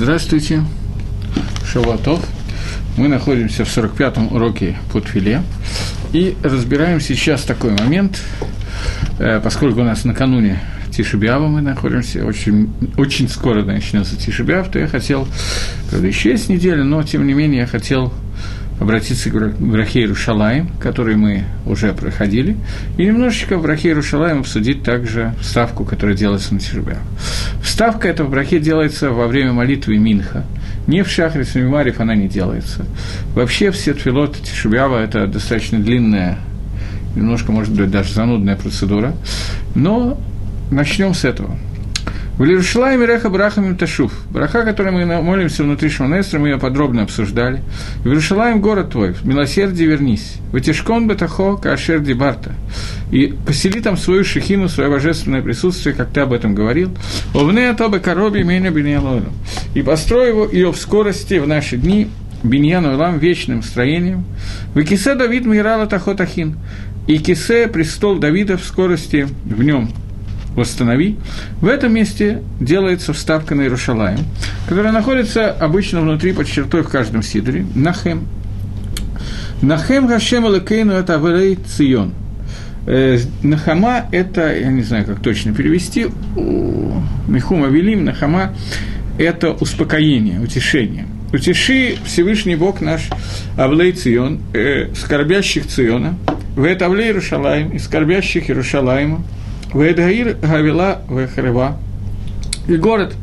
Здравствуйте, Шаватов. Мы находимся в 45-м уроке по Твиле и разбираем сейчас такой момент, э, поскольку у нас накануне Тишибиава мы находимся, очень, очень скоро начнется Тишибиав, то я хотел, правда, еще есть неделя, но тем не менее я хотел обратиться к Брахе Рушалаем, который мы уже проходили, и немножечко в Брахе Рушалаем обсудить также вставку, которая делается на Тишбях. Вставка эта в Брахе делается во время молитвы Минха. Не в Шахрис и Мимарев она не делается. Вообще все тфилот Тишбява – это достаточно длинная, немножко, может быть, даже занудная процедура. Но начнем с этого – в Лирушалайме Реха Брахамим Ташуф. Браха, которой мы молимся внутри Шманестра, мы ее подробно обсуждали. В Лирушалайм город твой, милосердие вернись. Ватишкон Бетахо Кашер Дибарта. И посели там свою шехину, свое божественное присутствие, как ты об этом говорил. Овне Атобе Короби Меня Беньялойлом. И построй его ее в скорости в наши дни, Биньян Улам вечным строением. В Кисе Давид Мирала Тахотахин. И Кисе, престол Давида в скорости в нем восстанови. В этом месте делается вставка на Иерушалаем, которая находится обычно внутри, под чертой в каждом сидре, Нахем. Нахем Гашем Алакейну – это Авелей Цион. Э, Нахама – это, я не знаю, как точно перевести, Михума Велим, Нахама – это успокоение, утешение. Утеши Всевышний Бог наш Авлей Цион, э, скорбящих Циона, в это Авлей Иерушалаем, и скорбящих Иерушалаема, Вейдгаир Гавила Вехрева. И город,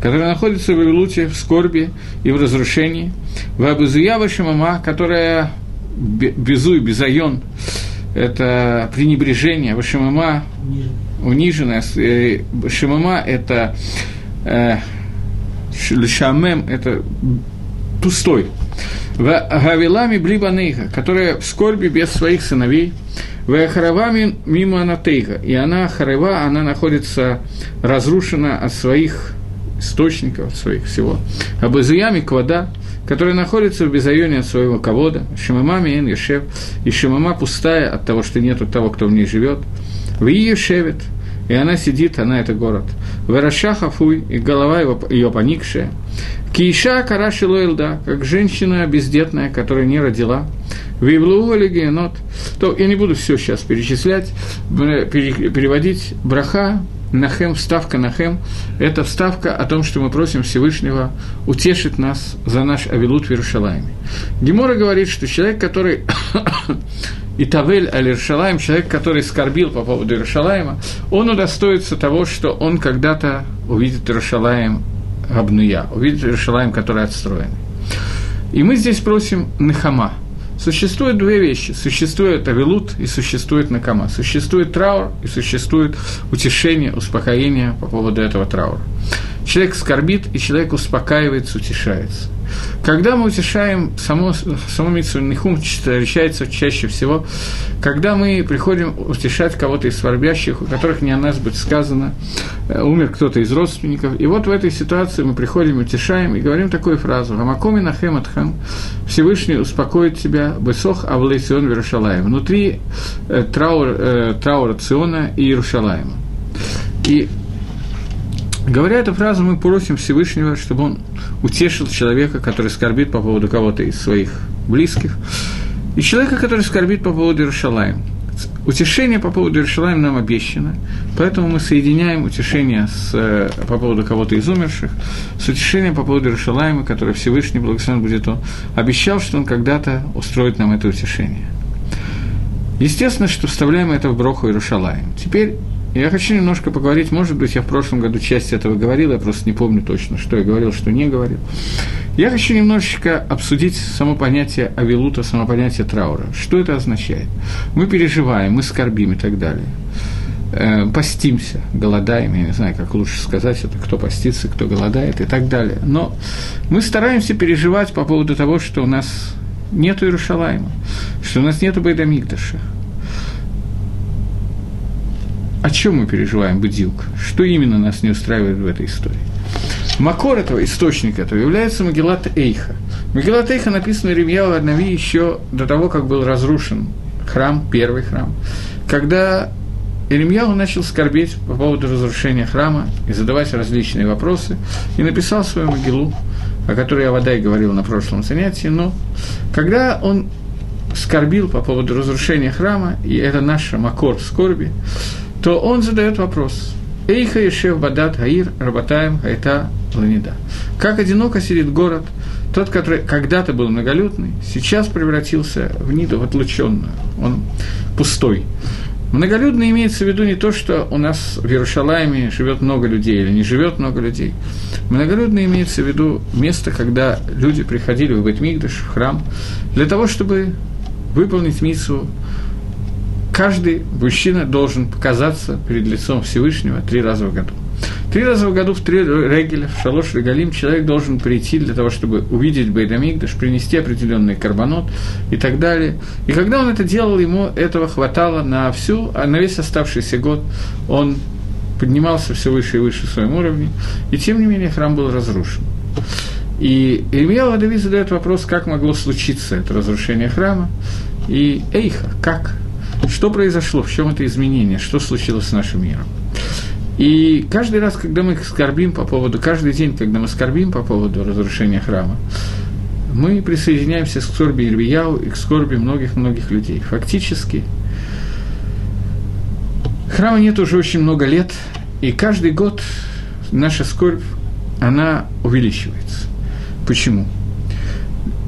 который находится в Вавилуте, в скорби и в разрушении. Вабузуя Вашимама, которая безуй, безайон, это пренебрежение, Вашимама, униженная, э, Шимама – это э, Шамем – это пустой. Гавилами Блибанейха, которая в скорби без своих сыновей – Вехарава мимо Анатейха. И она, Харева, она находится разрушена от своих источников, от своих всего. А Квада, которая находится в безайоне от своего ковода, Шимама Эн Ешев, и Шимама пустая от того, что нету того, кто в ней живет. В ее шевет, и она сидит, она это город. Вераша хафуй, и голова его, ее поникшая. Кииша караши лоэлда, как женщина бездетная, которая не родила. Вивлуу легенот. То я не буду все сейчас перечислять, переводить. Браха, Нахем, вставка Нахем – это вставка о том, что мы просим Всевышнего утешить нас за наш Авилут в Иерушалайме. Гемора говорит, что человек, который и Тавель Аль-Иршалаем, человек, который скорбил по поводу Иерушалаема, он удостоится того, что он когда-то увидит Иерушалаем Габнуя, увидит Иерушалаем, который отстроен. И мы здесь просим Нахама – Существуют две вещи. Существует авилут и существует накама. Существует траур и существует утешение, успокоение по поводу этого траура. Человек скорбит, и человек успокаивается, утешается. Когда мы утешаем, само, само Митсвенихум встречается чаще всего, когда мы приходим утешать кого-то из скорбящих, у которых не о нас будет сказано, э, умер кто-то из родственников. И вот в этой ситуации мы приходим, утешаем и говорим такую фразу «Хамакоми нахем атхам» Всевышний успокоит тебя, «Бесох авлей Сион Верушалаем» внутри э, траур, э, траура Циона и Иерушалаема. И Говоря эту фразу, мы просим Всевышнего, чтобы он утешил человека, который скорбит по поводу кого-то из своих близких, и человека, который скорбит по поводу Иерушалаем. Утешение по поводу Иерушалаем нам обещано, поэтому мы соединяем утешение с, э, по поводу кого-то из умерших с утешением по поводу Иерушалаема, которое Всевышний, благословен будет он, обещал, что он когда-то устроит нам это утешение. Естественно, что вставляем это в Броху Иерушалаем. Теперь я хочу немножко поговорить, может быть, я в прошлом году часть этого говорил, я просто не помню точно, что я говорил, что не говорил. Я хочу немножечко обсудить само понятие авилута, само понятие траура. Что это означает? Мы переживаем, мы скорбим и так далее. Э, постимся, голодаем, я не знаю, как лучше сказать это, кто постится, кто голодает и так далее. Но мы стараемся переживать по поводу того, что у нас нет Иерушалайма, что у нас нет Байдамигдаша, о чем мы переживаем, Бадилк? Что именно нас не устраивает в этой истории? Макор этого, источник этого, является Магеллат Эйха. Магеллат Эйха написано Ремьяу Аднави еще до того, как был разрушен храм, первый храм, когда Иеремьяу начал скорбеть по поводу разрушения храма и задавать различные вопросы, и написал свою могилу, о которой я вода и говорил на прошлом занятии, но когда он скорбил по поводу разрушения храма, и это наш макор скорби, то он задает вопрос. Эйха Ешев Бадат Гаир Работаем Хайта Ланида. Как одиноко сидит город, тот, который когда-то был многолюдный, сейчас превратился в ниду, в отлученную. Он пустой. Многолюдно имеется в виду не то, что у нас в Иерушалайме живет много людей или не живет много людей. Многолюдно имеется в виду место, когда люди приходили в Бетмигдаш, в храм, для того, чтобы выполнить миссу. Каждый мужчина должен показаться перед лицом Всевышнего три раза в году. Три раза в году в три регеля, в шалош регалим, человек должен прийти для того, чтобы увидеть Бейдамигдаш, принести определенный карбонот и так далее. И когда он это делал, ему этого хватало на всю, а на весь оставшийся год он поднимался все выше и выше в своем уровне, и тем не менее храм был разрушен. И Илья Ладави задает вопрос, как могло случиться это разрушение храма, и Эйха, как? Что произошло, в чем это изменение, что случилось с нашим миром? И каждый раз, когда мы скорбим по поводу, каждый день, когда мы скорбим по поводу разрушения храма, мы присоединяемся к скорби Ильяу и к скорби многих-многих людей. Фактически, храма нет уже очень много лет, и каждый год наша скорбь, она увеличивается. Почему?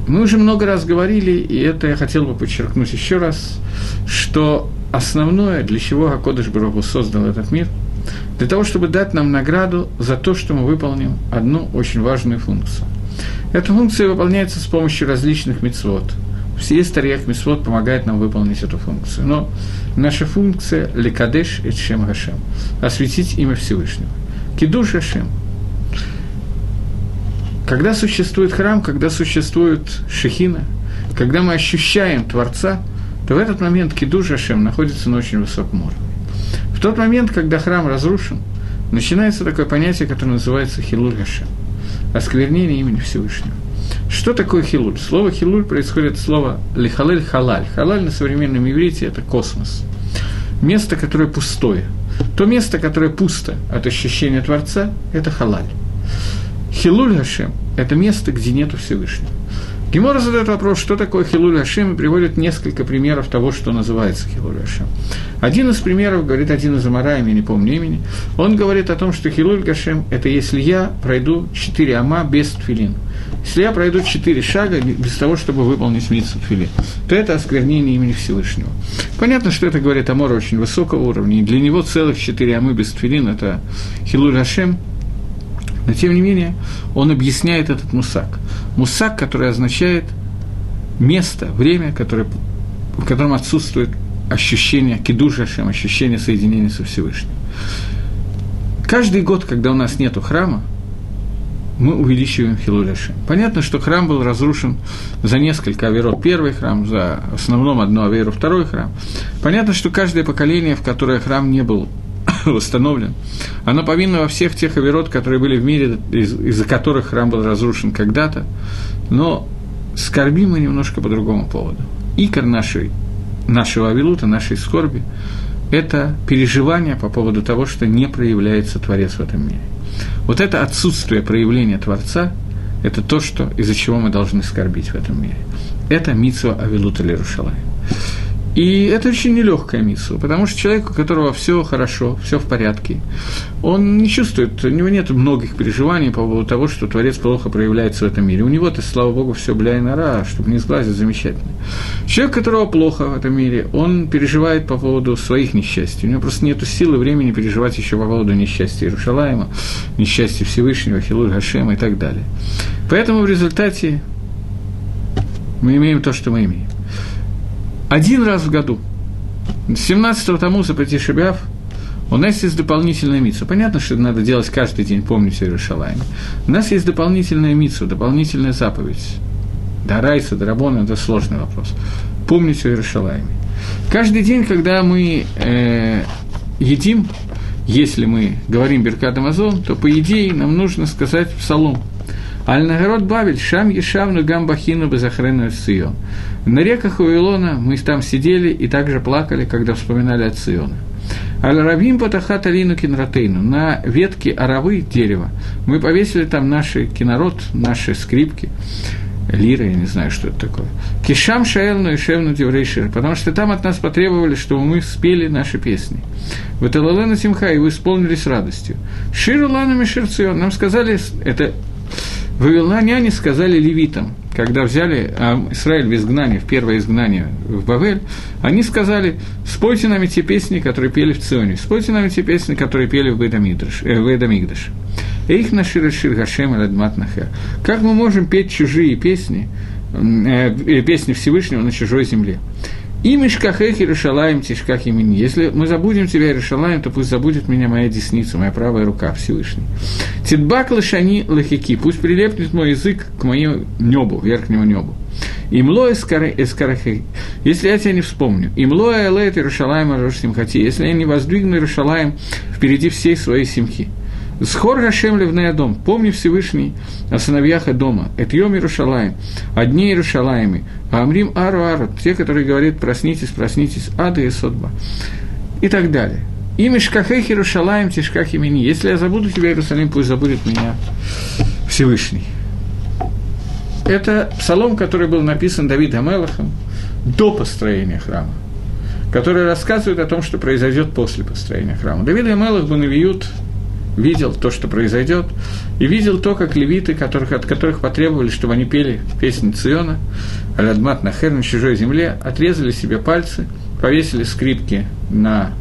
Мы уже много раз говорили, и это я хотел бы подчеркнуть еще раз, что основное, для чего Акодыш Барагу создал этот мир – для того, чтобы дать нам награду за то, что мы выполним одну очень важную функцию. Эта функция выполняется с помощью различных мецвод. Все старьях мецвод помогает нам выполнить эту функцию. Но наша функция – лекадеш и чем гашем – осветить имя Всевышнего. Кидуш Гашем. Когда существует храм, когда существует шехина, когда мы ощущаем Творца, то в этот момент Кидуш Гашем находится на очень высоком уровне. В тот момент, когда храм разрушен, начинается такое понятие, которое называется хилуль Гашем, осквернение имени Всевышнего. Что такое хилуль? Слово хилуль происходит от слова лихалель халаль. Халаль на современном иврите – это космос. Место, которое пустое. То место, которое пусто от ощущения Творца – это халаль. Хилуль Гашем – это место, где нету Всевышнего. Гемора задает вопрос, что такое Хилуль Ашем, и приводит несколько примеров того, что называется Хилуль Ашем. Один из примеров, говорит один из Амараем, я не помню имени, он говорит о том, что Хилуль Гашем – это если я пройду четыре ама без тфилин. Если я пройду четыре шага без того, чтобы выполнить митсу тфилин, то это осквернение имени Всевышнего. Понятно, что это говорит Амор очень высокого уровня, и для него целых четыре амы без тфилин – это Хилуль Ашем – но, тем не менее, он объясняет этот мусак. Мусак, который означает место, время, которое, в котором отсутствует ощущение кидуша Шем, ощущение соединения со Всевышним. Каждый год, когда у нас нет храма, мы увеличиваем Хилуляшем. Понятно, что храм был разрушен за несколько аверот первый храм, за основном одно аверу второй храм. Понятно, что каждое поколение, в которое храм не был восстановлен, оно повинно во всех тех оверот, которые были в мире, из- из-за которых храм был разрушен когда-то, но скорбим мы немножко по другому поводу. Икор нашей, нашего авилута, нашей скорби – это переживание по поводу того, что не проявляется Творец в этом мире. Вот это отсутствие проявления Творца – это то, что, из-за чего мы должны скорбить в этом мире. Это митсва Авилута Лерушалаем. И это очень нелегкая миссия, потому что человек, у которого все хорошо, все в порядке, он не чувствует, у него нет многих переживаний по поводу того, что Творец плохо проявляется в этом мире. У него-то, слава Богу, все бля и нора, чтобы не сглазить, замечательно. Человек, которого плохо в этом мире, он переживает по поводу своих несчастий. У него просто нет силы, времени переживать еще по поводу несчастья Иерушалаема, несчастья Всевышнего, Хилуль Гашема и так далее. Поэтому в результате мы имеем то, что мы имеем один раз в году, 17-го Тамуза по Тишебяв, у нас есть дополнительная митсва. Понятно, что надо делать каждый день, помнить о Иерушалайме. У нас есть дополнительная митсва, дополнительная заповедь. Дарайса, Дарабона – это сложный вопрос. Помнить о Иерушалайме. Каждый день, когда мы э, едим, если мы говорим Беркат Амазон, то, по идее, нам нужно сказать псалом. Аль-Нагород Бавель, Шам Ешавну Гамбахину Безахрену Цион. На реках Вавилона мы там сидели и также плакали, когда вспоминали от Циона. Аль-Равим Патахат Алину Кинратейну. На ветке аравы дерева мы повесили там наши кинород, наши скрипки, лира, я не знаю, что это такое. Кишам Шаэлну и Шевну Деврейшир, потому что там от нас потребовали, чтобы мы спели наши песни. В Эталалена Тимха, и вы исполнились радостью. Ширу Лану Мишерцион, нам сказали, это Вавилоняне сказали левитам, когда взяли а, Израиль в изгнание, в первое изгнание в Бавель, они сказали, спойте нам те песни, которые пели в Ционе, спойте нам те песни, которые пели в Бедамигдаше. Э, их наши Шир Гашем Радмат. Как мы можем петь чужие песни, э, э, песни Всевышнего на чужой земле? И Мишкахех Иерушалаем Тишках имени. Если мы забудем тебя, Иерушалаем, то пусть забудет меня моя десница, моя правая рука Всевышний. Тидбак лошани лахики. Пусть прилепнет мой язык к моему небу, верхнему небу. Имло эскарахи, если я тебя не вспомню. Имло элэт Иерушалаем Арош Симхати, если я не воздвигну Иерушалаем впереди всей своей симхи. Схор Гашем Левнея дом. Помни Всевышний о сыновьях дома. Это Йом Иерушалаем. О дне Иерушалаеми. А Амрим Ару Ару. Те, которые говорят, проснитесь, проснитесь. Ада и Содба. И так далее. И Мишкахех Иерушалаем Тишках имени. Если я забуду тебя, Иерусалим, пусть забудет меня Всевышний. Это псалом, который был написан Давидом Амелахом до построения храма который рассказывает о том, что произойдет после построения храма. Давид Амелах Банавиют видел то, что произойдет, и видел то, как левиты, которых, от которых потребовали, чтобы они пели песни Циона, Алядмат Нахер на чужой земле, отрезали себе пальцы, повесили скрипки на,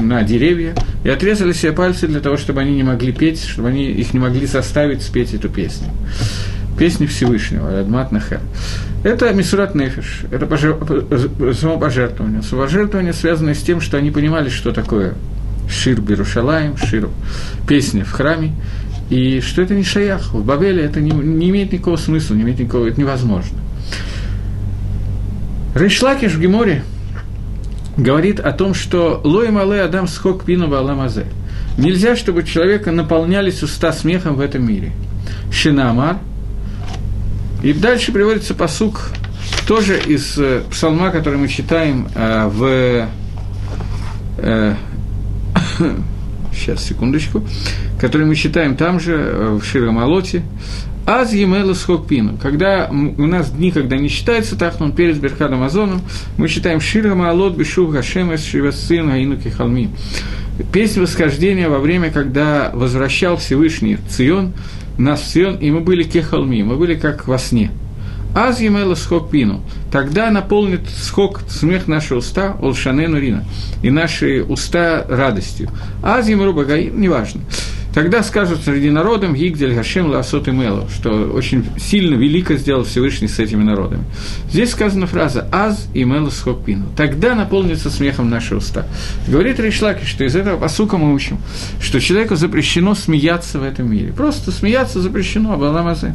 на деревья и отрезали себе пальцы для того, чтобы они не могли петь, чтобы они их не могли заставить спеть эту песню. Песни Всевышнего, Алядмат Нахер. Это Мисурат Нефиш, это пожер... самопожертвование. Самопожертвование связано с тем, что они понимали, что такое Шир Берушалаем, Шир, песня в храме, и что это не шаях. В Бавеле это не, не имеет никакого смысла, не имеет никакого, это невозможно. Рейшлакиш в Геморе говорит о том, что Лой Мале Адам Схок Пину Баламазе. Нельзя, чтобы человека наполнялись уста смехом в этом мире. Шинамар. И дальше приводится посук тоже из э, псалма, который мы читаем э, в э, сейчас, секундочку, который мы читаем там же, э, в Ширамалоте, Аз Емела Схокпину. Когда у нас дни, когда не считается Тахнун перед Берхадом Азоном, мы читаем Шира Маалот Бешув Гашем Эс Шивасин Аинуки Халми. Песнь восхождения во время, когда возвращал Всевышний Цион, нас Цион, и мы были кехалми, мы были как во сне – Аз емела схок пину. Тогда наполнит схок, смех наши уста, олшане нурина, и наши уста радостью. Аз емеру багаим, неважно. Тогда скажут среди народом Гигдель Гашем Ласот и Мело, что очень сильно, велико сделал Всевышний с этими народами. Здесь сказана фраза «Аз и Мело Схокпину». Тогда наполнится смехом наши уста. Говорит Ришлаки, что из этого посука мы учим, что человеку запрещено смеяться в этом мире. Просто смеяться запрещено, Абаламазе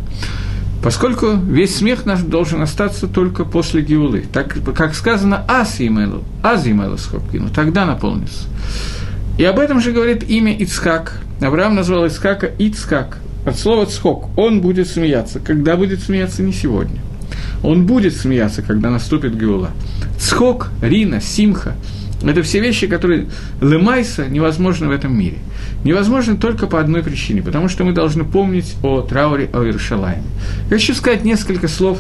поскольку весь смех наш должен остаться только после Геулы. Так, как сказано, «Ас Емелу», «Аз Емелу Схопкину», тогда наполнится. И об этом же говорит имя Ицхак. Авраам назвал Ицхака Ицхак, от слова «цхок». Он будет смеяться. Когда будет смеяться? Не сегодня. Он будет смеяться, когда наступит Геула. Цхок, Рина, Симха – это все вещи, которые лемайса невозможны в этом мире. Невозможно только по одной причине, потому что мы должны помнить о трауре о Иерушалайме. Хочу сказать несколько слов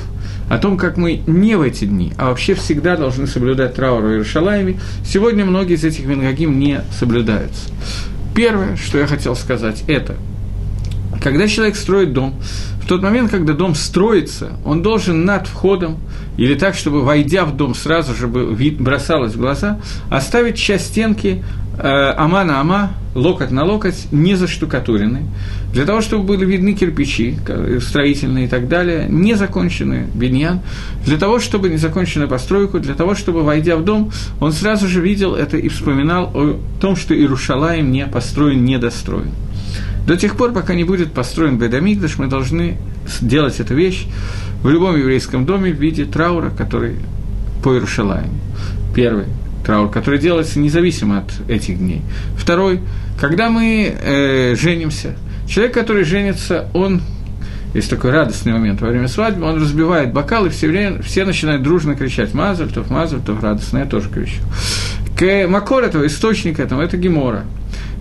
о том, как мы не в эти дни, а вообще всегда должны соблюдать траур о Иерушалайме. Сегодня многие из этих венгагим не соблюдаются. Первое, что я хотел сказать, это когда человек строит дом, в тот момент, когда дом строится, он должен над входом, или так, чтобы, войдя в дом, сразу же бросалось в глаза, оставить часть стенки ама на ама, локоть на локоть, не заштукатуренный, для того, чтобы были видны кирпичи строительные и так далее, не законченный биньян, для того, чтобы не законченную постройку, для того, чтобы, войдя в дом, он сразу же видел это и вспоминал о том, что Иерушалаем не построен, не достроен. До тех пор, пока не будет построен Бедамикдаш, мы должны сделать эту вещь в любом еврейском доме в виде траура, который по Иерушалаему. Первый траур, который делается независимо от этих дней. Второй, когда мы э, женимся, человек, который женится, он есть такой радостный момент во время свадьбы, он разбивает бокал, и все, время, все начинают дружно кричать «Мазальтов, Мазальтов», радостно, я тоже кричу. К Макор этого источника этого, это Гемора.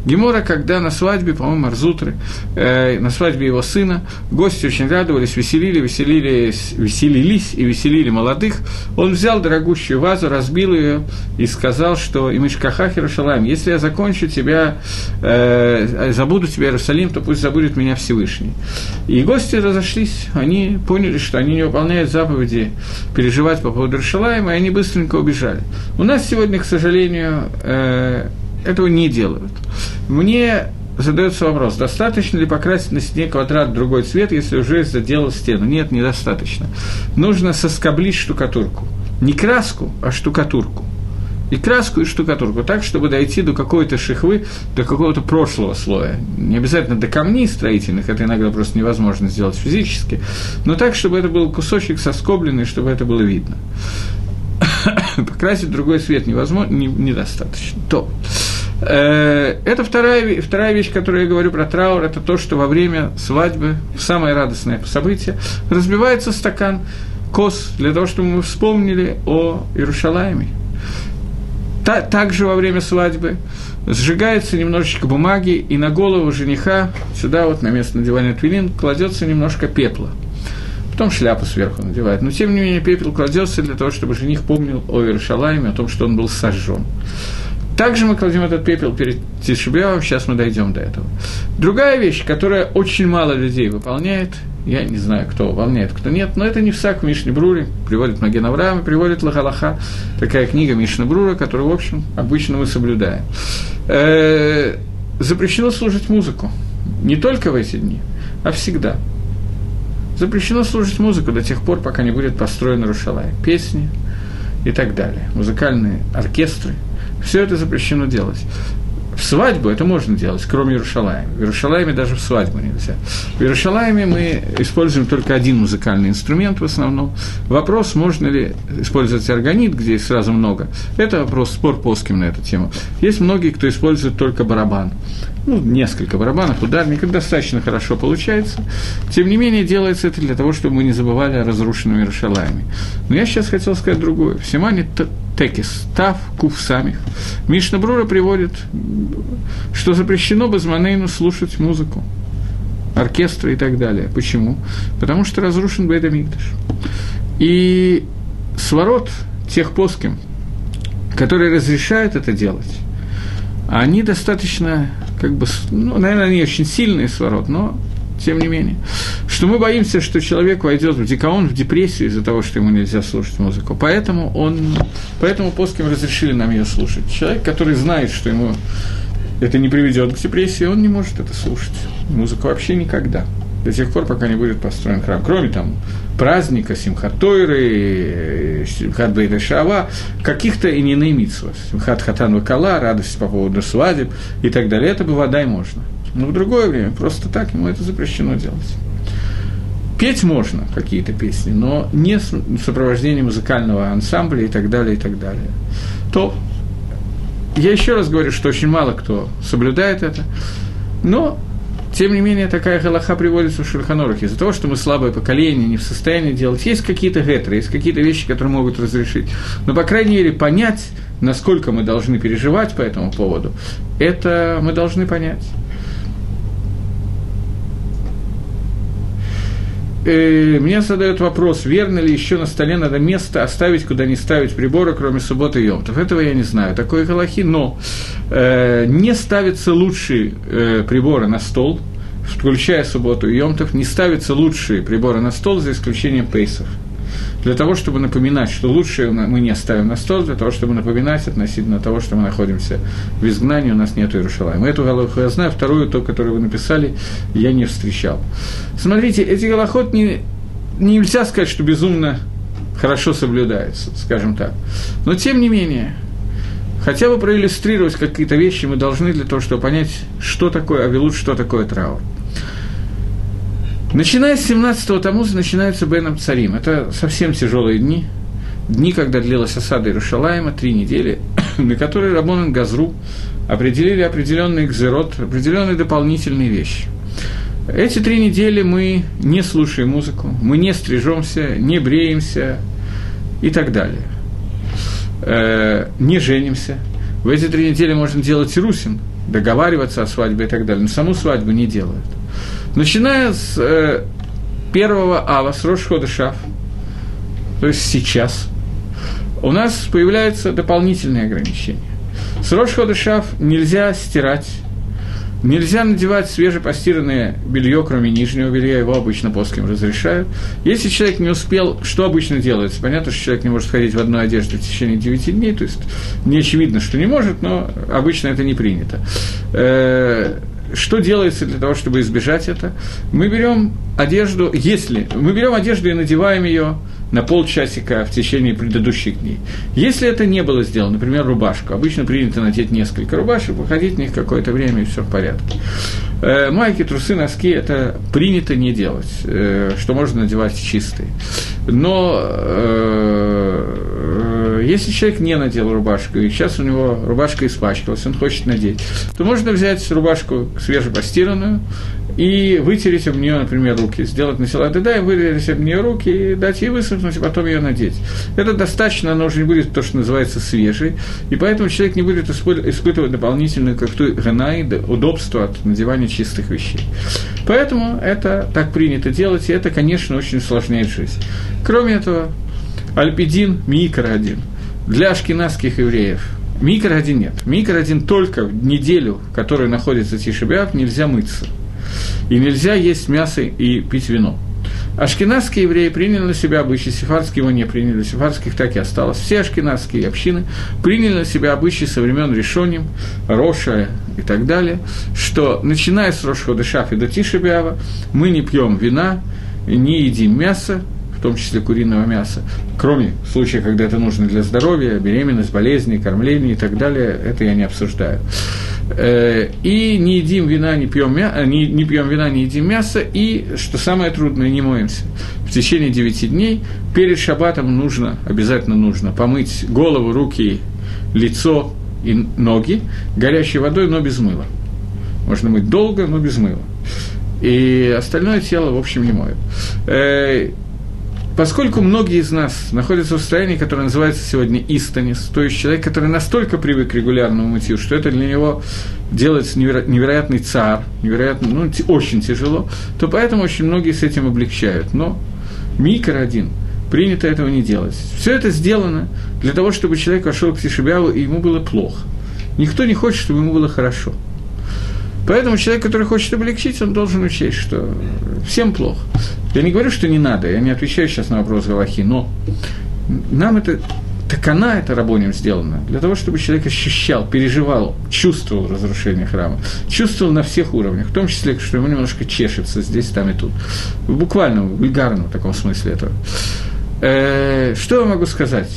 Гемора, когда на свадьбе, по-моему, Арзутры, э, на свадьбе его сына, гости очень радовались, веселили, веселились, веселились и веселили молодых. Он взял дорогущую вазу, разбил ее и сказал, что «Имишкаха Херушалаем, если я закончу тебя, э, забуду тебя, Иерусалим, то пусть забудет меня Всевышний». И гости разошлись, они поняли, что они не выполняют заповеди переживать по поводу Иерусалима, и они быстренько убежали. У нас сегодня, к сожалению, э, этого не делают. Мне задается вопрос, достаточно ли покрасить на стене квадрат другой цвет, если уже заделал стену? Нет, недостаточно. Нужно соскоблить штукатурку. Не краску, а штукатурку. И краску, и штукатурку, так, чтобы дойти до какой-то шихвы, до какого-то прошлого слоя. Не обязательно до камней строительных, это иногда просто невозможно сделать физически, но так, чтобы это был кусочек соскобленный, чтобы это было видно. Покрасить другой цвет невозможно, не, недостаточно. То. Э, это вторая, вторая вещь, которую я говорю про траур, это то, что во время свадьбы, самое радостное событие, разбивается стакан кос для того, чтобы мы вспомнили о Иерушалайме. Та, также во время свадьбы сжигается немножечко бумаги, и на голову жениха, сюда вот на место надевания твилин, кладется немножко пепла. Потом шляпу сверху надевает. Но, тем не менее, пепел кладется для того, чтобы жених помнил о Иерушалайме, о том, что он был сожжен. Также мы кладем этот пепел перед Тишебиавом, сейчас мы дойдем до этого. Другая вещь, которая очень мало людей выполняет, я не знаю, кто выполняет, кто нет, но это не всак в Мишне Бруре, приводит Маген Авраам, приводит Лахалаха, такая книга Мишна Брура, которую, в общем, обычно мы соблюдаем. Э-э- запрещено слушать музыку, не только в эти дни, а всегда. Запрещено слушать музыку до тех пор, пока не будет построен Рушалай. Песни и так далее. Музыкальные оркестры – все это запрещено делать. В свадьбу это можно делать, кроме Иерушалайма. В Иерушалайме даже в свадьбу нельзя. В Иерушалайме мы используем только один музыкальный инструмент в основном. Вопрос, можно ли использовать органит, где их сразу много, это вопрос, спор плоским на эту тему. Есть многие, кто использует только барабан ну, несколько барабанов, ударников, достаточно хорошо получается. Тем не менее, делается это для того, чтобы мы не забывали о разрушенном Иерушалайме. Но я сейчас хотел сказать другое. В Симане Текис, Тав, Куф самих. Мишна Брура приводит, что запрещено Базманейну слушать музыку, оркестры и так далее. Почему? Потому что разрушен Бейдамикдаш. И сворот тех плоским, которые разрешают это делать, они достаточно как бы, ну, наверное, они очень сильные сворот, но тем не менее, что мы боимся, что человек войдет в дикаон, в депрессию из-за того, что ему нельзя слушать музыку. Поэтому он, поэтому плоским разрешили нам ее слушать. Человек, который знает, что ему это не приведет к депрессии, он не может это слушать. Музыку вообще никогда до тех пор, пока не будет построен храм. Кроме там праздника, Симхатойры, Симхат Бейда Шава, каких-то и не наимитсва. Симхат Хатан Вакала, радость по поводу свадеб и так далее. Это бы вода и можно. Но в другое время просто так ему это запрещено делать. Петь можно какие-то песни, но не в сопровождении музыкального ансамбля и так далее, и так далее. То я еще раз говорю, что очень мало кто соблюдает это, но тем не менее, такая галаха приводится в Шульханорах. Из-за того, что мы слабое поколение, не в состоянии делать, есть какие-то гетры, есть какие-то вещи, которые могут разрешить. Но, по крайней мере, понять, насколько мы должны переживать по этому поводу, это мы должны понять. Э, мне задают вопрос, верно ли еще на столе надо место оставить, куда не ставить приборы, кроме субботы и йомтов. Этого я не знаю, такой галахи, но э, не ставятся лучшие э, приборы на стол, включая субботу и йомтов, не ставятся лучшие приборы на стол, за исключением пейсов для того, чтобы напоминать, что лучше мы не оставим на стол, для того, чтобы напоминать относительно того, что мы находимся в изгнании, у нас нет Иерушалайма. Эту галаху я знаю, вторую, то, которую вы написали, я не встречал. Смотрите, эти галахот не, нельзя сказать, что безумно хорошо соблюдаются, скажем так. Но тем не менее, хотя бы проиллюстрировать какие-то вещи мы должны для того, чтобы понять, что такое авилут, что такое траур. Начиная с 17-го Тамуза начинаются Беном Царим. Это совсем тяжелые дни. Дни, когда длилась осада Иерушалаема, три недели, на которые Рабонан Газру определили определенный экзерот, определенные дополнительные вещи. Эти три недели мы не слушаем музыку, мы не стрижемся, не бреемся и так далее. Э, не женимся. В эти три недели можно делать русин, договариваться о свадьбе и так далее, но саму свадьбу не делают. Начиная с э, первого ава, с Рошхода Шаф, то есть сейчас, у нас появляются дополнительные ограничения. С Рошхода Шаф нельзя стирать Нельзя надевать свежепостиранное белье, кроме нижнего белья, его обычно плоским разрешают. Если человек не успел, что обычно делается? Понятно, что человек не может ходить в одной одежде в течение 9 дней, то есть не очевидно, что не может, но обычно это не принято. Что делается для того, чтобы избежать это? Мы берем одежду, если мы берем одежду и надеваем ее на полчасика в течение предыдущих дней. Если это не было сделано, например, рубашку, обычно принято надеть несколько рубашек, выходить в них какое-то время, и все в порядке. Э, майки, трусы, носки – это принято не делать, э, что можно надевать чистые. Но э, если человек не надел рубашку, и сейчас у него рубашка испачкалась, он хочет надеть, то можно взять рубашку свежепостиранную, и вытереть об нее, например, руки, сделать на силат да, и вытереть об нее руки, и дать ей высохнуть, и потом ее надеть. Это достаточно, она уже не будет то, что называется свежей, и поэтому человек не будет испытывать дополнительную как-то гана удобство от надевания чистых вещей. Поэтому это так принято делать, и это, конечно, очень усложняет жизнь. Кроме этого, альпидин, микро один. Для ашкенадских евреев Микро один нет. Микро один только в неделю, в которой находится Тишебиав, нельзя мыться – и нельзя есть мясо и пить вино. Ашкенадские евреи приняли на себя обычаи, сефардские его не приняли, сефардских так и осталось. Все ашкенадские общины приняли на себя обычаи со времен Решоним, Роша и так далее, что начиная с Рошхода Шафи до Тишебиава мы не пьем вина, не едим мясо, том числе куриного мяса, кроме случая, когда это нужно для здоровья, беременность, болезни, кормление и так далее, это я не обсуждаю. Э, и не едим вина, не пьем, мя... Э, не, не пьем вина, не едим мясо, и, что самое трудное, не моемся. В течение 9 дней перед шаббатом нужно, обязательно нужно помыть голову, руки, лицо и ноги горячей водой, но без мыла. Можно мыть долго, но без мыла. И остальное тело, в общем, не моют. Поскольку многие из нас находятся в состоянии, которое называется сегодня истанис, то есть человек, который настолько привык к регулярному мытью, что это для него делается неверо- невероятный царь, невероятно, ну, очень тяжело, то поэтому очень многие с этим облегчают. Но микро один принято этого не делать. Все это сделано для того, чтобы человек вошел к Тишебяву, и ему было плохо. Никто не хочет, чтобы ему было хорошо. Поэтому человек, который хочет облегчить, он должен учесть, что всем плохо. Я не говорю, что не надо, я не отвечаю сейчас на вопрос Галахи, но нам это так она это рабоним сделана, для того, чтобы человек ощущал, переживал, чувствовал разрушение храма, чувствовал на всех уровнях, в том числе, что ему немножко чешется здесь, там и тут. В вульгарном таком смысле этого. Э, что я могу сказать?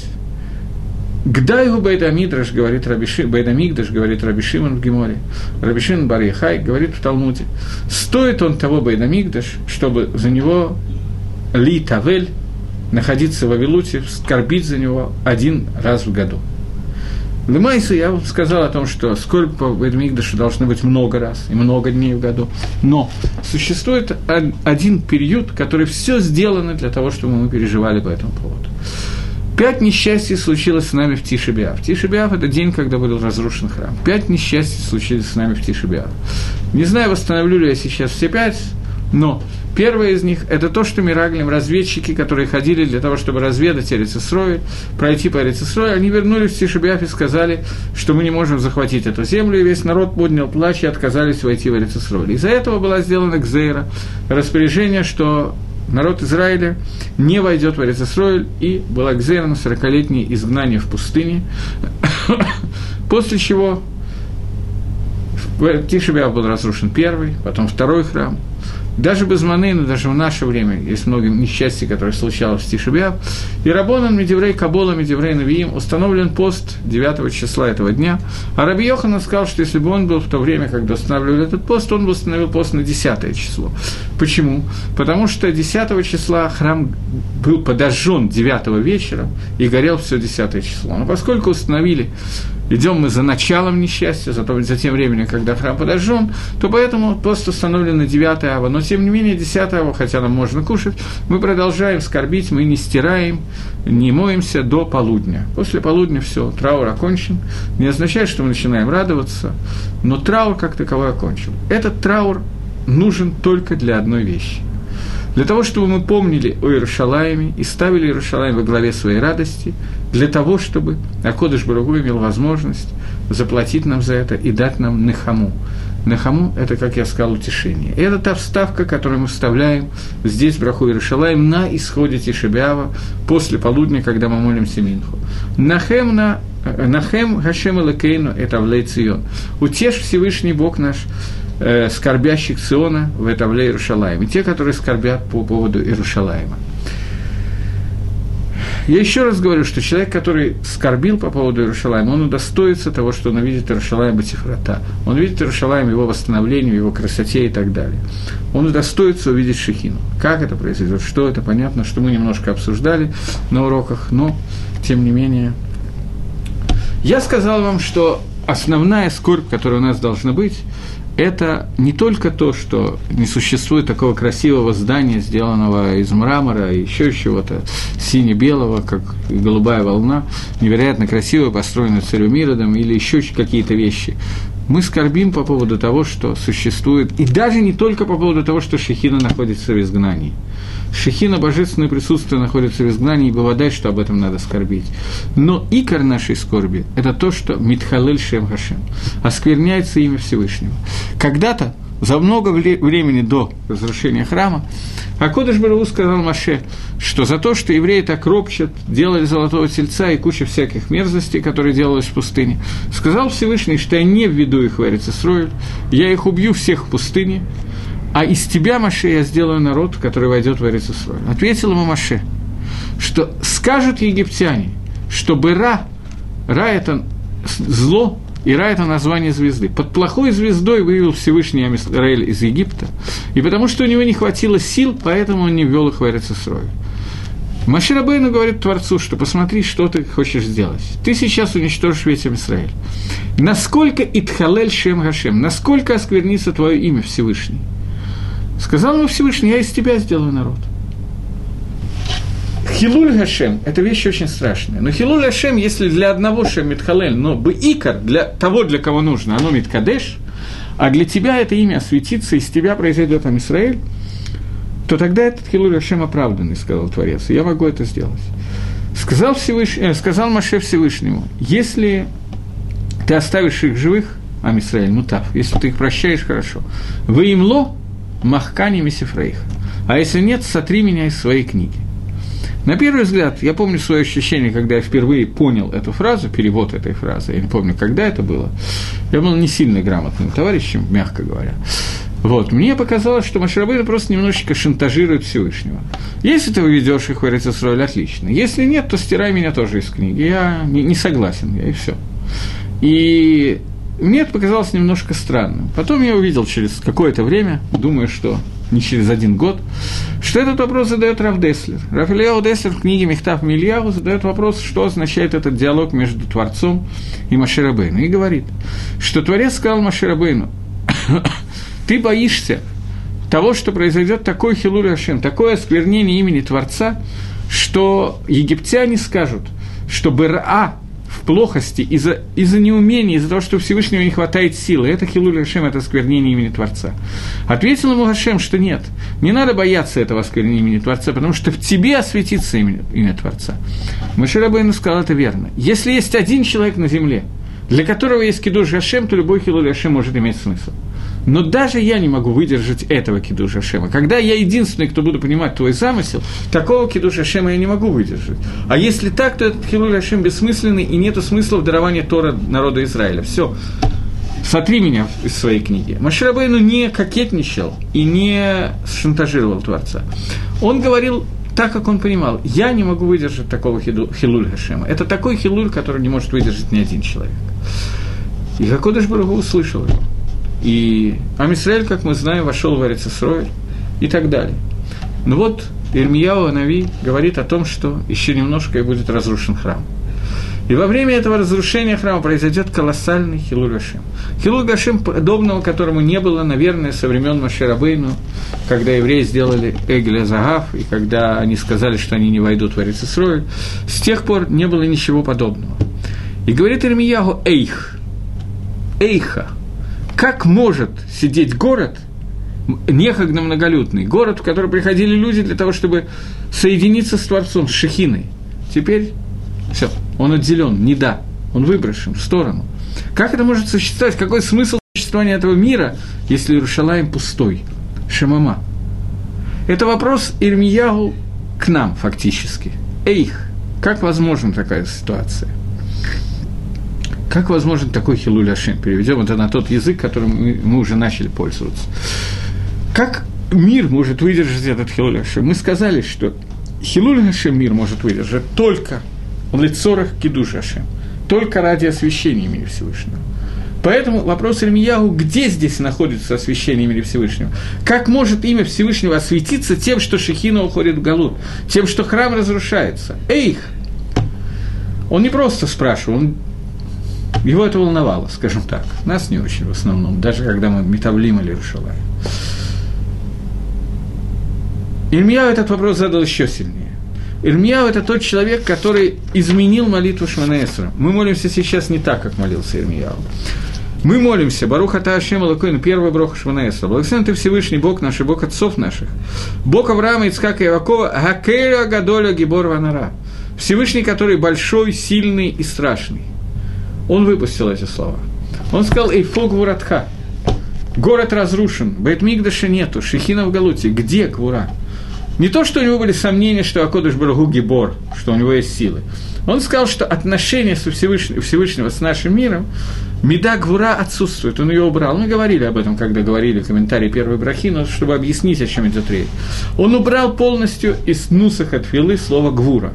Гдайгу Байдамидраш, говорит Рабиши, Байдамигдаш, говорит Рабишиман в Геморе, Рабишин Барихай говорит в Талмуде, стоит он того Байдамигдаш, чтобы за него Ли Тавель находиться в Авилуте, скорбить за него один раз в году. Лемайсу я вам сказал о том, что сколько по Байдамигдашу должно быть много раз и много дней в году. Но существует один период, который все сделано для того, чтобы мы переживали по этому поводу. Пять несчастий случилось с нами в Тишебиав. Тишебиав – это день, когда был разрушен храм. Пять несчастий случились с нами в Тишебиав. Не знаю, восстановлю ли я сейчас все пять, но первое из них – это то, что Мираглим, разведчики, которые ходили для того, чтобы разведать Эрицесрой, пройти по Эрицесрой, они вернулись в Тишебиаф и сказали, что мы не можем захватить эту землю, и весь народ поднял плач и отказались войти в Эрицесрой. Из-за этого была сделана Гзейра, распоряжение, что народ Израиля не войдет в Эрицесройль, и было гзерно 40-летнее изгнание в пустыне, после чего в был разрушен первый, потом второй храм – даже без Манейна, даже в наше время есть много несчастий, которые случалось в Тишебиав. И Рабонан Медеврей Кабола Медеврей Навиим установлен пост 9 числа этого дня. А Раби Йоханан сказал, что если бы он был в то время, когда устанавливали этот пост, он бы установил пост на 10 число. Почему? Потому что 10 числа храм был подожжен 9 вечера и горел все 10 число. Но поскольку установили идем мы за началом несчастья, за, за тем временем, когда храм подожжен, то поэтому просто установлено 9 ава. Но, тем не менее, 10 ава, хотя нам можно кушать, мы продолжаем скорбить, мы не стираем, не моемся до полудня. После полудня все, траур окончен. Не означает, что мы начинаем радоваться, но траур как таковой окончен. Этот траур нужен только для одной вещи. Для того, чтобы мы помнили о Иерушалайме и ставили Иерушалайм во главе своей радости, для того, чтобы Акодыш Барагу имел возможность заплатить нам за это и дать нам Нехаму. Нехаму – это, как я сказал, утешение. И это та вставка, которую мы вставляем здесь, в Браху Иерушалайм, на исходе Тишебиава, после полудня, когда мы молимся Минху. Нахем на Нахем Хашем Элакейну – это Авлей Утешь Всевышний Бог наш э, скорбящих Сиона в Этавле Иерушалаем, и те, которые скорбят по поводу Иерушалаема. Я еще раз говорю, что человек, который скорбил по поводу Иерушалаема, он удостоится того, что он увидит Иерушалаем Батифрата. Он видит Иерушалаем, его восстановление, его красоте и так далее. Он удостоится увидеть Шехину. Как это произойдет, что это, понятно, что мы немножко обсуждали на уроках, но, тем не менее, я сказал вам, что основная скорбь, которая у нас должна быть, это не только то, что не существует такого красивого здания, сделанного из мрамора и еще чего-то сине-белого, как голубая волна, невероятно красиво, построенная царем Иродом, или еще какие-то вещи. Мы скорбим по поводу того, что существует, и даже не только по поводу того, что Шехина находится в изгнании – Шехина, божественное присутствие, находится в изгнании, и бывает, что об этом надо скорбить. Но икор нашей скорби – это то, что Митхалель Шем Хашем, оскверняется имя Всевышнего. Когда-то, за много времени до разрушения храма, Акодыш Бараву сказал Маше, что за то, что евреи так ропчат, делали золотого тельца и куча всяких мерзостей, которые делались в пустыне, сказал Всевышний, что я не введу их в Эрицесрою, я их убью всех в пустыне, а из тебя, Маше, я сделаю народ, который войдет в Эрицесрой. Ответил ему Маше, что скажут египтяне, что Бера, Ра – это зло, и Ра – это название звезды. Под плохой звездой вывел Всевышний Израиль из Египта, и потому что у него не хватило сил, поэтому он не ввел их в Эрицесрой. Маширабейну говорит Творцу, что посмотри, что ты хочешь сделать. Ты сейчас уничтожишь весь Израиль. Насколько Итхалель Шем Гашем, насколько осквернится твое имя Всевышний – Сказал ему Всевышний, я из тебя сделаю народ. Хилуль Гашем – это вещь очень страшная. Но Хилуль Гашем, если для одного Шем Митхалель, но бы Икар, для того, для кого нужно, оно Миткадеш, а для тебя это имя осветится, из тебя произойдет там Израиль, то тогда этот Хилуль Гашем оправданный, сказал Творец, и я могу это сделать. Сказал, Всевыш... э, сказал Маше Всевышнему, если ты оставишь их живых, Амисраэль, ну так, если ты их прощаешь, хорошо. Вы им ло, Махкани Мисифрейха. А если нет, сотри меня из своей книги. На первый взгляд, я помню свое ощущение, когда я впервые понял эту фразу, перевод этой фразы, я не помню, когда это было. Я был не сильно грамотным товарищем, мягко говоря. Вот, мне показалось, что Маширабейна просто немножечко шантажирует Всевышнего. Если ты выведешь их в Эрицесроль, отлично. Если нет, то стирай меня тоже из книги. Я не, не согласен, я и все. И мне это показалось немножко странным. Потом я увидел через какое-то время, думаю, что не через один год, что этот вопрос задает Раф Деслер. Раф Ильяу Деслер в книге «Мехтав Мильяу» задает вопрос, что означает этот диалог между Творцом и Маширабейну. И говорит, что Творец сказал Маширабейну, ты боишься того, что произойдет такой хилур Ашем, такое осквернение имени Творца, что египтяне скажут, что Бера в плохости, из-за из неумения, из-за того, что Всевышнего не хватает силы. Это Хилуль Хашем, это осквернение имени Творца. Ответил ему Хашем, что нет, не надо бояться этого осквернения имени Творца, потому что в тебе осветится имя, имя Творца. Маширабейну сказал это верно. Если есть один человек на земле, для которого есть кидуш Хашем, то любой Хилуль Хашем может иметь смысл. Но даже я не могу выдержать этого кидуша Шема. Когда я единственный, кто буду понимать твой замысел, такого кидуша Шема я не могу выдержать. А если так, то этот кидуш Шем бессмысленный, и нет смысла в даровании Тора народу Израиля. Все. Сотри меня из своей книги. Маширабейну не кокетничал и не шантажировал Творца. Он говорил так, как он понимал, я не могу выдержать такого хилуль Хашема. Это такой хилуль, который не может выдержать ни один человек. И Хакодыш Барагу услышал его. И Амисраэль, как мы знаем, вошел в Эрицесрой и так далее. Но вот Ирмияу Нави говорит о том, что еще немножко и будет разрушен храм. И во время этого разрушения храма произойдет колоссальный Хилуль Гашем, подобного которому не было, наверное, со времен Маширабейну, когда евреи сделали Эгеля Загав, и когда они сказали, что они не войдут в Эрицесрой, с тех пор не было ничего подобного. И говорит Ирмиягу Эйх, Эйха, как может сидеть город, некогда многолюдный, город, в который приходили люди для того, чтобы соединиться с Творцом, с Шехиной. Теперь все, он отделен, не да, он выброшен в сторону. Как это может существовать? Какой смысл существования этого мира, если Иерушалаем пустой? Шамама. Это вопрос Ирмиягу к нам, фактически. Эйх, как возможна такая ситуация? Как возможен такой Хилуль Ашем? Переведем это на тот язык, которым мы, мы уже начали пользоваться. Как мир может выдержать этот Хилуль Ашем? Мы сказали, что Хилуль Ашем мир может выдержать только в лицорах Кидуш Ашем, только ради освящения имени Всевышнего. Поэтому вопрос Ильмияху, где здесь находится освящение имени Всевышнего? Как может имя Всевышнего осветиться тем, что Шехина уходит в Галут, тем, что храм разрушается? Эйх! Он не просто спрашивал, он его это волновало, скажем так. Нас не очень в основном, даже когда мы метаблим или Рушалай. Ильмияу этот вопрос задал еще сильнее. Ирмияу – это тот человек, который изменил молитву Шманаэсра. Мы молимся сейчас не так, как молился Ирмияу. Мы молимся, Баруха Таашем Алакоин, первый Броха Шманаэсра. Благословен ты Всевышний Бог наш и Бог отцов наших. Бог Авраама, Ицкака и Явакова, Гакера Гадоля Гибор Ванара. Всевышний, который большой, сильный и страшный. Он выпустил эти слова. Он сказал «Эйфог Вуратха». Город разрушен, Бейтмигдаша нету, Шехина в Галуте. Где Квура? Не то, что у него были сомнения, что Акодыш Барагу Гибор, что у него есть силы. Он сказал, что отношения со Всевышнего, Всевышнего с нашим миром, Меда Гвура отсутствует, он ее убрал. Мы говорили об этом, когда говорили комментарии первой брахи, но чтобы объяснить, о чем идет речь. Он убрал полностью из Нусах от Филы слово Гвура.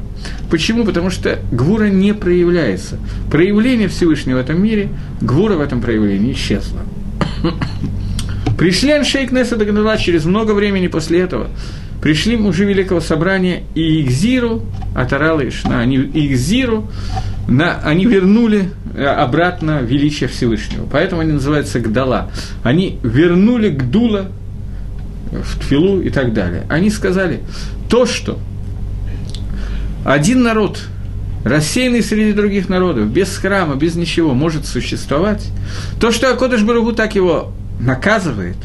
Почему? Потому что Гвура не проявляется. Проявление Всевышнего в этом мире, Гвура в этом проявлении исчезла. Пришли Аншейк Неса Дагнала через много времени после этого пришли мужи Великого Собрания и Игзиру, Атарала и Шна, они Игзиру, на, они вернули э, обратно величие Всевышнего. Поэтому они называются Гдала. Они вернули Гдула в Тфилу и так далее. Они сказали, то, что один народ, рассеянный среди других народов, без храма, без ничего, может существовать, то, что Акодыш Баругу так его наказывает,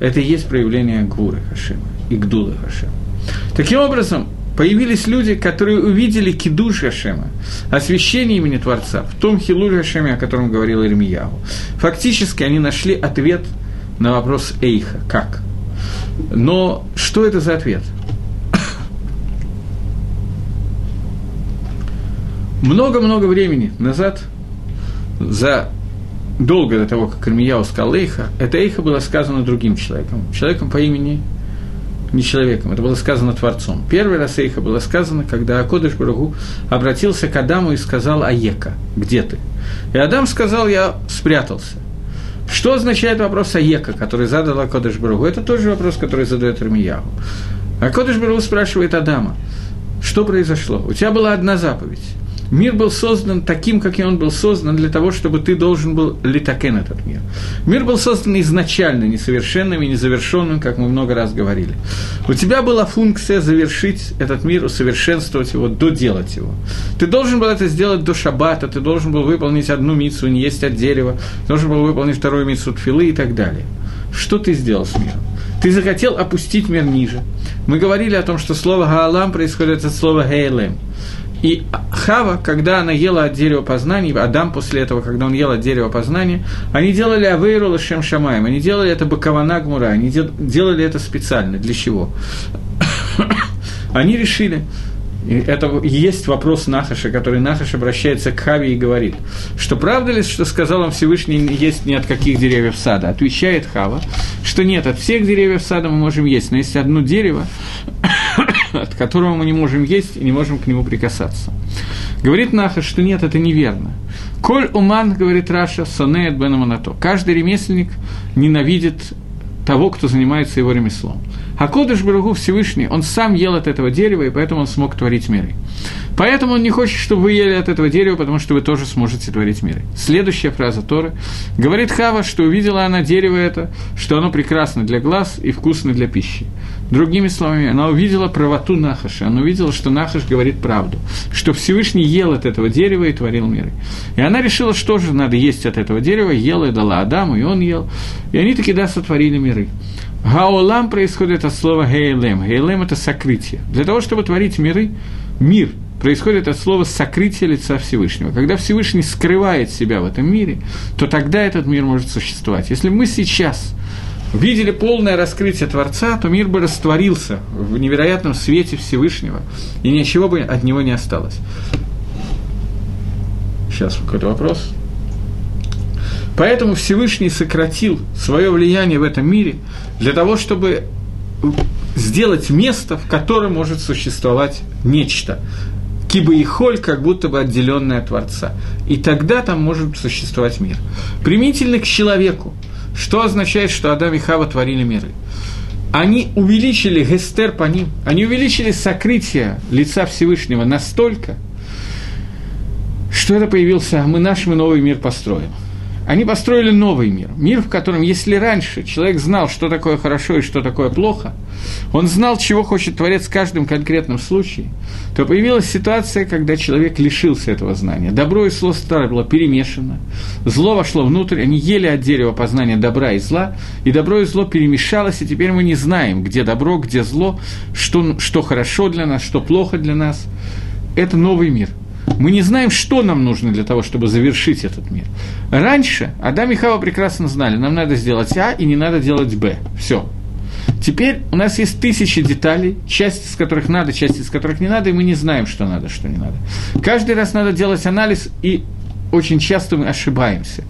это и есть проявление Гвуры Хашима и Гдула Хашема. Таким образом, появились люди, которые увидели кидуш Хашема, освящение имени Творца, в том Хилуль Хашеме, о котором говорил Ирмияву. Фактически они нашли ответ на вопрос Эйха, как. Но что это за ответ? Много-много времени назад, за долго до того, как Ирмияу сказал Эйха, это Эйха было сказано другим человеком, человеком по имени не человеком, это было сказано Творцом. Первый раз Эйха было сказано, когда Акодыш Барагу обратился к Адаму и сказал «Аека, где ты?» И Адам сказал «Я спрятался». Что означает вопрос Аека, который задал Акодыш Барагу? Это тот же вопрос, который задает Армиягу. Акодыш Барагу спрашивает Адама, что произошло? У тебя была одна заповедь. Мир был создан таким, как и он был создан, для того, чтобы ты должен был литакен этот мир. Мир был создан изначально несовершенным и незавершенным, как мы много раз говорили. У тебя была функция завершить этот мир, усовершенствовать его, доделать его. Ты должен был это сделать до шаббата, ты должен был выполнить одну мицу, не есть от дерева, должен был выполнить вторую мицу тфилы и так далее. Что ты сделал с миром? Ты захотел опустить мир ниже. Мы говорили о том, что слово «гаалам» происходит от слова «гейлем». И Хава, когда она ела от дерева познания, Адам после этого, когда он ел от дерева познания, они делали Авейру Лашем Шамаем, они делали это Бакавана Гмура, они делали это специально. Для чего? они решили, и это есть вопрос Нахаша, который Нахаш обращается к Хаве и говорит, что правда ли, что сказал он Всевышний, есть ни от каких деревьев сада? Отвечает Хава, что нет, от всех деревьев сада мы можем есть, но есть одно дерево, от которого мы не можем есть и не можем к нему прикасаться. Говорит Нахаш, что нет, это неверно. Коль уман, говорит Раша, сонеет бенаманато. Каждый ремесленник ненавидит того, кто занимается его ремеслом. А Кодыш Барагу Всевышний, он сам ел от этого дерева, и поэтому он смог творить миры. Поэтому он не хочет, чтобы вы ели от этого дерева, потому что вы тоже сможете творить миры. Следующая фраза Торы. Говорит Хава, что увидела она дерево это, что оно прекрасно для глаз и вкусно для пищи. Другими словами, она увидела правоту Нахаша, она увидела, что Нахаш говорит правду, что Всевышний ел от этого дерева и творил миры. И она решила, что же надо есть от этого дерева, ела и дала Адаму, и он ел. И они таки, да, сотворили миры. Гаолам происходит от слова гейлем. Гейлем – это сокрытие. Для того, чтобы творить миры, мир происходит от слова сокрытие лица Всевышнего. Когда Всевышний скрывает себя в этом мире, то тогда этот мир может существовать. Если мы сейчас видели полное раскрытие Творца, то мир бы растворился в невероятном свете Всевышнего, и ничего бы от него не осталось. Сейчас какой-то вопрос. Поэтому Всевышний сократил свое влияние в этом мире для того, чтобы сделать место, в котором может существовать нечто. Киба и холь, как будто бы отделенное от Творца. И тогда там может существовать мир. Примительно к человеку – что означает, что Адам и Хава творили миры? Они увеличили гестер по ним, они увеличили сокрытие лица Всевышнего настолько, что это появился, мы наш мы новый мир построим – они построили новый мир. Мир, в котором, если раньше человек знал, что такое хорошо и что такое плохо, он знал, чего хочет Творец в каждом конкретном случае, то появилась ситуация, когда человек лишился этого знания. Добро и зло старое было перемешано, зло вошло внутрь, они ели от дерева познания добра и зла, и добро и зло перемешалось, и теперь мы не знаем, где добро, где зло, что, что хорошо для нас, что плохо для нас. Это новый мир – мы не знаем, что нам нужно для того, чтобы завершить этот мир. Раньше Адам и Хава прекрасно знали, нам надо сделать А и не надо делать Б. Все. Теперь у нас есть тысячи деталей, часть из которых надо, часть из которых не надо, и мы не знаем, что надо, что не надо. Каждый раз надо делать анализ, и очень часто мы ошибаемся.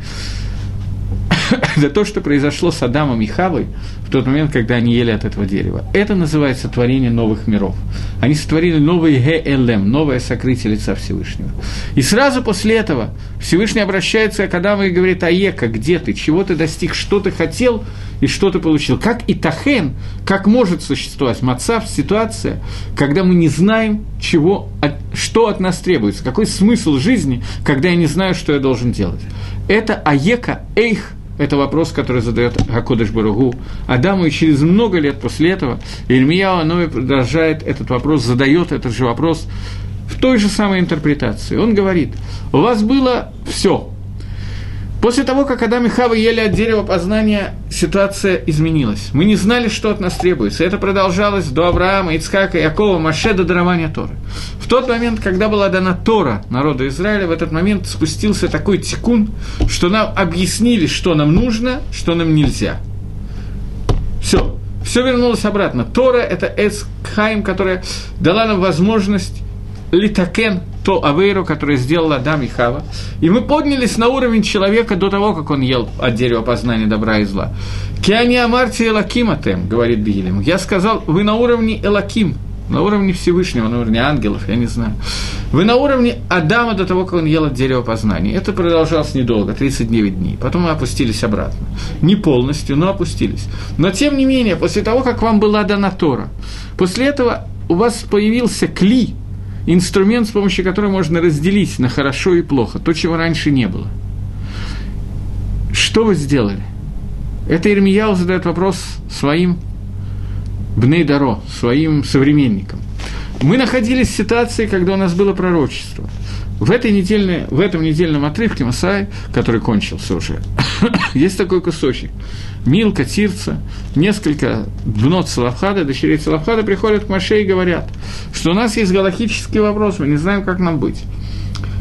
Это то, что произошло с Адамом и Хавой в тот момент, когда они ели от этого дерева. Это называется творение новых миров. Они сотворили новый ГЛМ, новое сокрытие лица Всевышнего. И сразу после этого Всевышний обращается к Адаму и говорит, Аека, где ты, чего ты достиг, что ты хотел и что ты получил. Как и Тахен, как может существовать Мацав, ситуация, когда мы не знаем, чего, что от нас требуется, какой смысл жизни, когда я не знаю, что я должен делать. Это Аека Эйх – это вопрос, который задает Гакодыш Баругу Адаму, и через много лет после этого Ильмияу Анови продолжает этот вопрос, задает этот же вопрос в той же самой интерпретации. Он говорит, у вас было все, После того, как Адам и Хава ели от дерева познания, ситуация изменилась. Мы не знали, что от нас требуется. Это продолжалось до Авраама, Ицхака, Якова, Маше до дарования Торы. В тот момент, когда была дана Тора народу Израиля, в этот момент спустился такой тикун, что нам объяснили, что нам нужно, что нам нельзя. Все. Все вернулось обратно. Тора – это Эцхайм, которая дала нам возможность литакен, то авейру, которое сделал Адам и Хава. И мы поднялись на уровень человека до того, как он ел от дерева познания добра и зла. Киани Амарти Элакиматем, говорит Бигелем. Я сказал, вы на уровне Элаким, на уровне Всевышнего, на уровне ангелов, я не знаю. Вы на уровне Адама до того, как он ел от дерева познания. Это продолжалось недолго, 39 дней. Потом мы опустились обратно. Не полностью, но опустились. Но тем не менее, после того, как вам была дана Тора, после этого у вас появился кли, инструмент, с помощью которого можно разделить на хорошо и плохо, то, чего раньше не было. Что вы сделали? Это Ирмияу задает вопрос своим Бнейдаро, своим современникам. Мы находились в ситуации, когда у нас было пророчество. В, этой недельной, в этом недельном отрывке Масай, который кончился уже, есть такой кусочек. Милка, Тирца, несколько бнот Салавхада, дочерей Салавхада приходят к Маше и говорят, что у нас есть галактический вопрос, мы не знаем, как нам быть.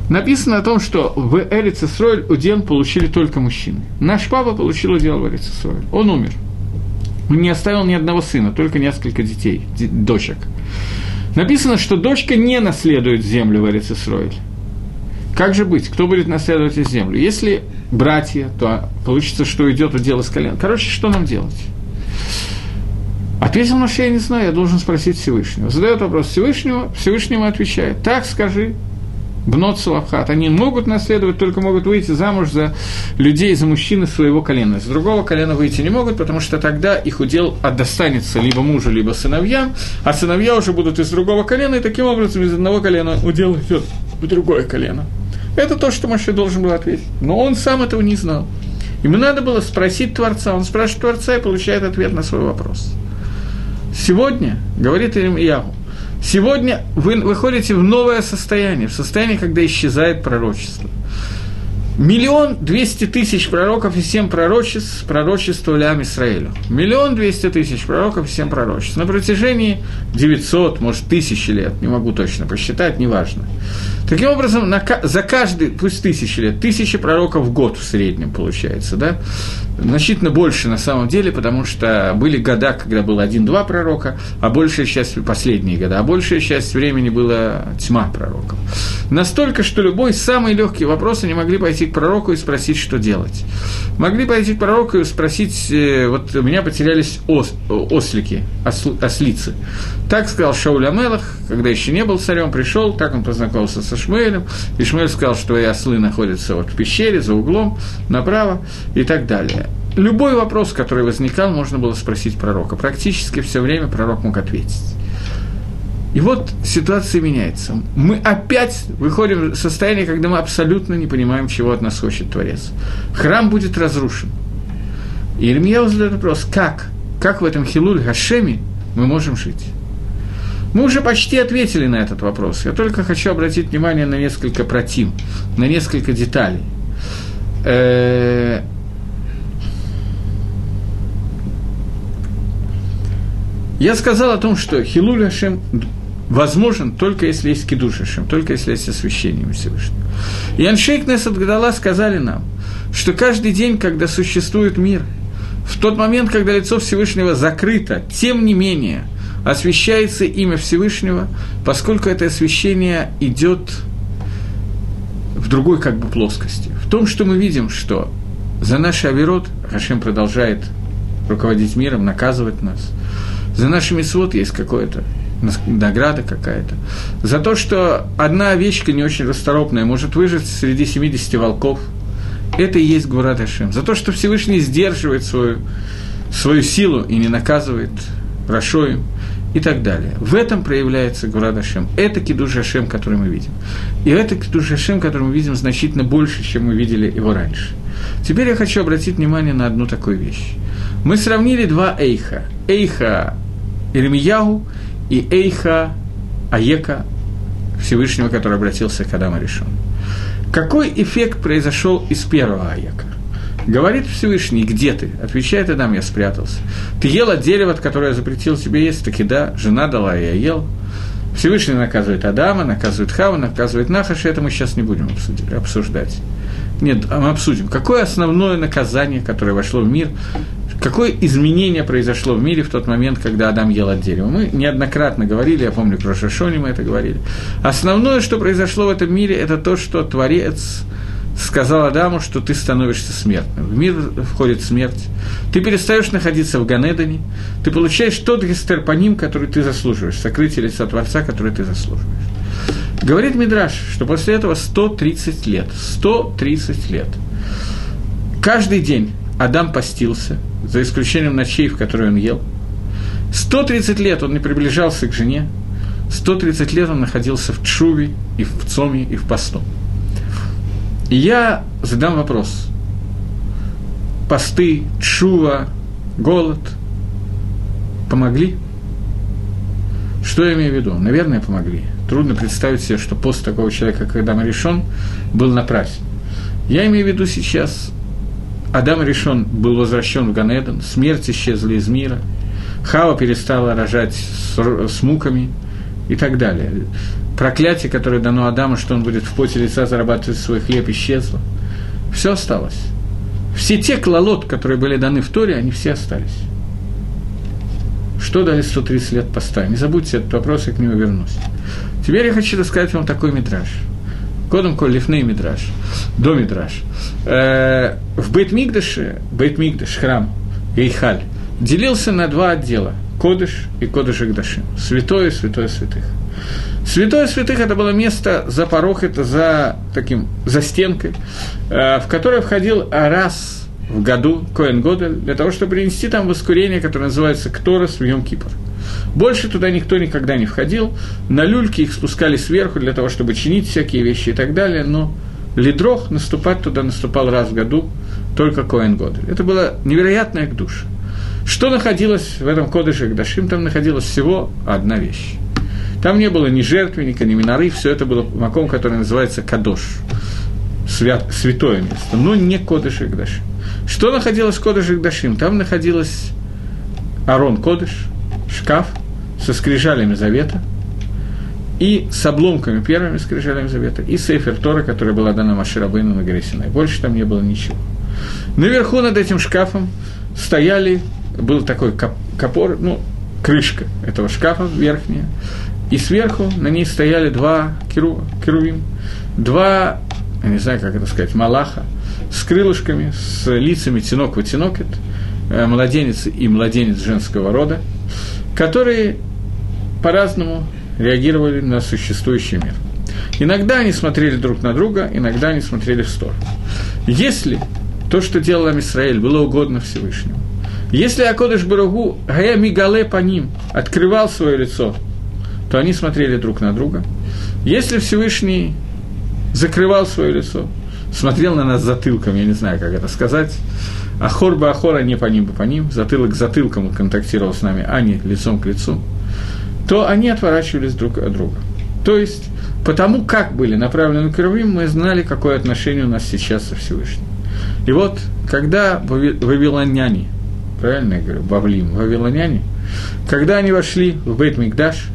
Написано о том, что в Эрец Исроэль удел получили только мужчины. Наш папа получил удел в Эрец Исроэль. Он умер. Он не оставил ни одного сына, только несколько детей, дочек. Написано, что дочка не наследует землю в Эрец Исроэль. Как же быть? Кто будет наследовать землю? Если братья, то получится, что идет удел из колен. Короче, что нам делать? Ответил Маше, я не знаю, я должен спросить Всевышнего. Задает вопрос Всевышнего, Всевышнему отвечает, так скажи, Бнот Салавхат, они могут наследовать, только могут выйти замуж за людей, за мужчины своего колена. С другого колена выйти не могут, потому что тогда их удел достанется либо мужу, либо сыновьям, а сыновья уже будут из другого колена, и таким образом из одного колена удел идет в другое колено. Это то, что Маше должен был ответить. Но он сам этого не знал. Ему надо было спросить Творца. Он спрашивает Творца и получает ответ на свой вопрос. Сегодня, говорит Ильяху, сегодня вы выходите в новое состояние, в состояние, когда исчезает пророчество. Миллион двести тысяч пророков и семь пророчеств пророчествовали Ам Исраилю. Миллион двести тысяч пророков и семь пророчеств. На протяжении 900, может, тысячи лет, не могу точно посчитать, неважно. Таким образом, на, за каждый, пусть тысячи лет, тысячи пророков в год в среднем получается, да? Значительно больше на самом деле, потому что были года, когда было один-два пророка, а большая часть, последние года, а большая часть времени была тьма пророков. Настолько, что любой самый легкий вопрос они могли пойти к пророку и спросить, что делать. Могли пойти к пророку и спросить, э, вот у меня потерялись ос, ослики, осл, ослицы. Так сказал Шауль Амелах, когда еще не был царем, пришел, так он познакомился со Шмуэлем, и Шмуэль сказал, что твои ослы находятся вот в пещере, за углом, направо и так далее. Любой вопрос, который возникал, можно было спросить пророка. Практически все время пророк мог ответить. И вот ситуация меняется. Мы опять выходим в состояние, когда мы абсолютно не понимаем, чего от нас хочет Творец. Храм будет разрушен. И Ирмия задает вопрос, как? Как в этом Хилуль Хашеми мы можем жить? Мы уже почти ответили на этот вопрос. Я только хочу обратить внимание на несколько против, на несколько деталей. Я сказал о том, что Хилуль Хашем возможен только если есть кидуш Хашем, только если есть освящение Всевышнего. И Аншейк Несад Гадала сказали нам, что каждый день, когда существует мир, в тот момент, когда лицо Всевышнего закрыто, тем не менее – освещается имя Всевышнего, поскольку это освещение идет в другой как бы плоскости. В том, что мы видим, что за наш авирот Хашем продолжает руководить миром, наказывать нас. За наши мисвод есть какое-то награда какая-то. За то, что одна овечка не очень расторопная может выжить среди 70 волков, это и есть Гурат Хашем. За то, что Всевышний сдерживает свою, свою силу и не наказывает Рашоем и так далее. В этом проявляется Гурад Ашем. Это Кидуш Ашем, который мы видим. И это Кидуш Ашем, который мы видим значительно больше, чем мы видели его раньше. Теперь я хочу обратить внимание на одну такую вещь. Мы сравнили два Эйха. Эйха Ирмиягу и Эйха Аека Всевышнего, который обратился к Адаму Решон. Какой эффект произошел из первого Аека? Говорит Всевышний, где ты? Отвечает Адам, я спрятался. Ты ел от дерева, от которого я запретил тебе есть? Таки да, жена дала, я ел. Всевышний наказывает Адама, наказывает Хава, наказывает Нахаша, это мы сейчас не будем обсуждать. Нет, а мы обсудим, какое основное наказание, которое вошло в мир, какое изменение произошло в мире в тот момент, когда Адам ел от дерева. Мы неоднократно говорили, я помню, про Шашоне мы это говорили. Основное, что произошло в этом мире, это то, что Творец – сказал Адаму, что ты становишься смертным. В мир входит смерть. Ты перестаешь находиться в Ганедане. Ты получаешь тот гестерпоним, который ты заслуживаешь, сокрытие лица Творца, который ты заслуживаешь. Говорит Мидраш, что после этого 130 лет, 130 лет, каждый день Адам постился, за исключением ночей, в которые он ел. 130 лет он не приближался к жене, 130 лет он находился в Чуве, и в Цоме, и в посту. И я задам вопрос. Посты, чува, голод помогли? Что я имею в виду? Наверное, помогли. Трудно представить себе, что пост такого человека, как Адам решен, был напрасен. Я имею в виду сейчас, Адам решен был возвращен в Ганедон, смерть исчезла из мира, Хава перестала рожать с, с муками и так далее проклятие, которое дано Адаму, что он будет в поте лица зарабатывать свой хлеб, исчезло. Все осталось. Все те клалот, которые были даны в Торе, они все остались. Что дали 130 лет поста? Не забудьте этот вопрос, я к нему вернусь. Теперь я хочу рассказать вам такой мидраж. Кодом коль лифней мидраж, до мидраж. Э, в Бейт-Мигдаше, Бейт-Мигдаш, храм, Эйхаль, делился на два отдела. Кодыш и Кодыш Игдашим. Святое, святое святых. Святое святых – это было место за порог, это за таким, за стенкой, э, в которое входил раз в году Коэн Годель для того, чтобы принести там воскурение, которое называется Кторос в Йом Кипр. Больше туда никто никогда не входил. На люльки их спускали сверху для того, чтобы чинить всякие вещи и так далее, но лидрох наступать туда наступал раз в году только Коэн Годель. Это была невероятная к. Что находилось в этом кодыше Гдашим? Там находилась всего одна вещь. Там не было ни жертвенника, ни миноры, все это было маком, который называется Кадош, свят, святое место, но не Кодыш Гдашим. Что находилось в Кодыш Гдашим? Там находилось Арон Кодыш, шкаф со скрижалями завета и с обломками первыми скрижалями завета, и Сейфер Тора, которая была дана Маширабейну на горе Синай. Больше там не было ничего. Наверху над этим шкафом стояли был такой капор, ну, крышка этого шкафа верхняя, и сверху на ней стояли два керу, керувим, два, я не знаю, как это сказать, малаха, с крылышками, с лицами тинок в э, младенец и младенец женского рода, которые по-разному реагировали на существующий мир. Иногда они смотрели друг на друга, иногда они смотрели в сторону. Если то, что делал Израиль, было угодно Всевышнему, если Акодыш Баругу Гая Мигале по ним открывал свое лицо, то они смотрели друг на друга. Если Всевышний закрывал свое лицо, смотрел на нас затылком, я не знаю, как это сказать, Ахор бы Ахора не по ним бы по ним, затылок он контактировал с нами, а не лицом к лицу, то они отворачивались друг от друга. То есть, потому как были направлены крови, мы знали, какое отношение у нас сейчас со Всевышним. И вот, когда вавилоняне – правильно я говорю, Бавлим, вавилоняне, когда они вошли в Бейт Мигдаш,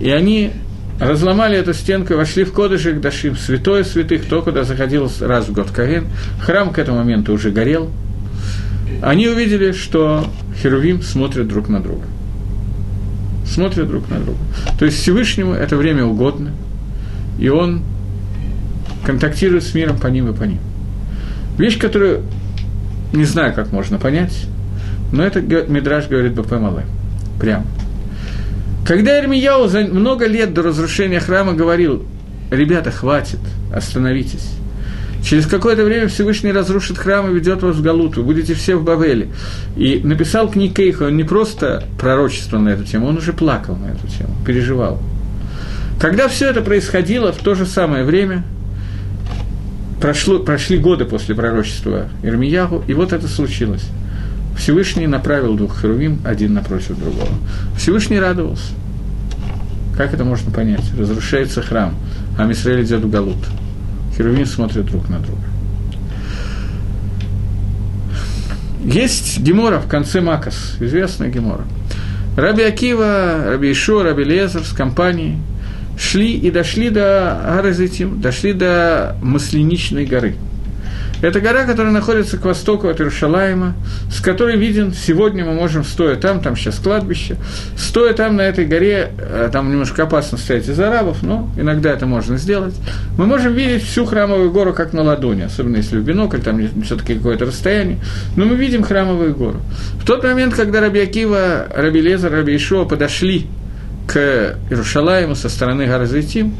и они разломали эту стенку, вошли в Кодыш Дашим, святое святых, то, куда заходил раз в год Каин, храм к этому моменту уже горел, они увидели, что Херувим смотрят друг на друга. Смотрят друг на друга. То есть Всевышнему это время угодно, и он контактирует с миром по ним и по ним. Вещь, которую не знаю, как можно понять, но это Мидраж говорит Бапемале. Прям. Когда Ирмияу за много лет до разрушения храма говорил, ребята, хватит, остановитесь. Через какое-то время Всевышний разрушит храм и ведет вас в Галуту, будете все в Бавеле. И написал книг Кейха, он не просто пророчество на эту тему, он уже плакал на эту тему, переживал. Когда все это происходило в то же самое время, прошло, прошли годы после пророчества Ирмиягу, и вот это случилось. Всевышний направил двух херувим один напротив другого. Всевышний радовался. Как это можно понять? Разрушается храм, а Мисраэль идет в Галут. Херувим смотрят друг на друга. Есть Гемора в конце Макас, известная Гемора. Раби Акива, Раби Ишо, Раби Лезер с компанией шли и дошли до Аразитим, дошли до Масленичной горы – это гора, которая находится к востоку от Иерушалаема, с которой виден, сегодня мы можем, стоя там, там сейчас кладбище, стоя там на этой горе, э, там немножко опасно стоять из арабов, но иногда это можно сделать, мы можем видеть всю храмовую гору как на ладони, особенно если в бинокль, там все-таки какое-то расстояние, но мы видим храмовую гору. В тот момент, когда Раби Акива, Раби Лезар, Раби Ишуа подошли к Иерушалаему со стороны горы Зайтим,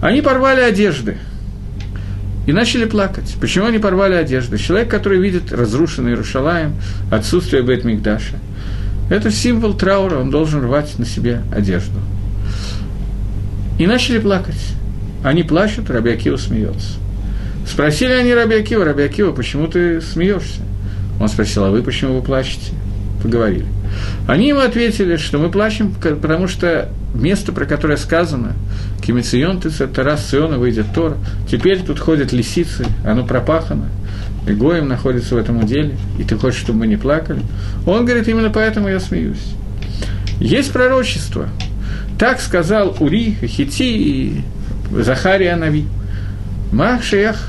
они порвали одежды – и начали плакать. Почему они порвали одежды? Человек, который видит разрушенный Иерушалаем, отсутствие бет Мигдаша, это символ траура, он должен рвать на себе одежду. И начали плакать. Они плачут, Раби Акива смеется. Спросили они Раби Акива, Раби Акива, почему ты смеешься? Он спросил, а вы почему вы плачете? Поговорили. Они ему ответили, что мы плачем, потому что место, про которое сказано, Кимицион Тарас Сиона выйдет Тор, теперь тут ходят лисицы, оно пропахано, и Гоем находится в этом деле, и ты хочешь, чтобы мы не плакали. Он говорит, именно поэтому я смеюсь. Есть пророчество. Так сказал Ури, Хити и Захария Нави. Мах,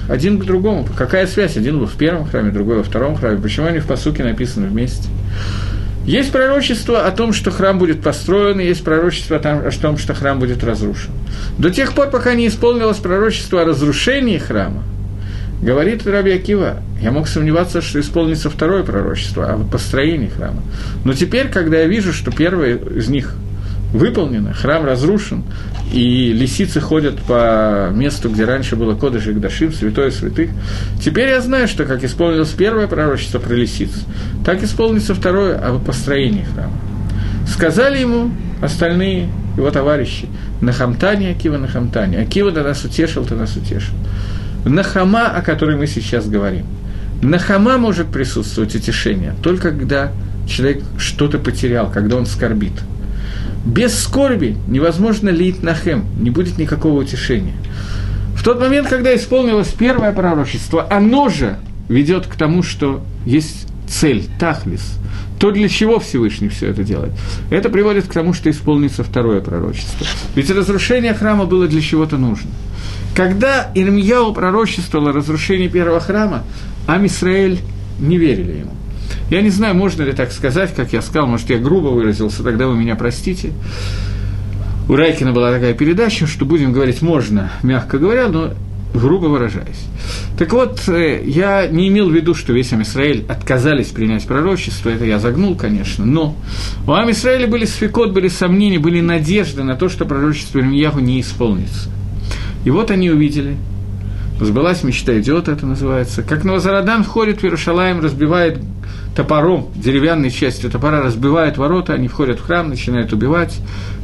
один к другому. Какая связь? Один был в первом храме, другой во втором храме. Почему они в посуке написаны вместе? Есть пророчество о том, что храм будет построен, и есть пророчество о том, что храм будет разрушен. До тех пор, пока не исполнилось пророчество о разрушении храма, Говорит Раби Акива, я мог сомневаться, что исполнится второе пророчество о построении храма. Но теперь, когда я вижу, что первое из них выполнено, храм разрушен, и лисицы ходят по месту, где раньше было Кодыш и Гдашим, святое святых, теперь я знаю, что как исполнилось первое пророчество про лисиц, так исполнится второе о построении храма. Сказали ему остальные его товарищи, на Хамтане, Акива на Хамтане. Акива ты нас утешил, ты нас утешил. Нахама, о которой мы сейчас говорим. Нахама может присутствовать утешение только когда человек что-то потерял, когда он скорбит. Без скорби невозможно лить нахем, не будет никакого утешения. В тот момент, когда исполнилось первое пророчество, оно же ведет к тому, что есть цель, тахлис, то для чего Всевышний все это делает? Это приводит к тому, что исполнится второе пророчество. Ведь разрушение храма было для чего-то нужно. Когда Ирмияу пророчествовал о разрушении первого храма, Амисраэль не верили ему. Я не знаю, можно ли так сказать, как я сказал, может, я грубо выразился, тогда вы меня простите. У Райкина была такая передача, что будем говорить можно, мягко говоря, но грубо выражаясь. Так вот, э, я не имел в виду, что весь Амисраэль отказались принять пророчество, это я загнул, конечно, но у Амисраэля были свекот, были сомнения, были надежды на то, что пророчество Ирмияху не исполнится. И вот они увидели, сбылась мечта идиота, это называется, как Новозарадан входит в Иерушалаем, разбивает топором, деревянной частью топора, разбивает ворота, они входят в храм, начинают убивать,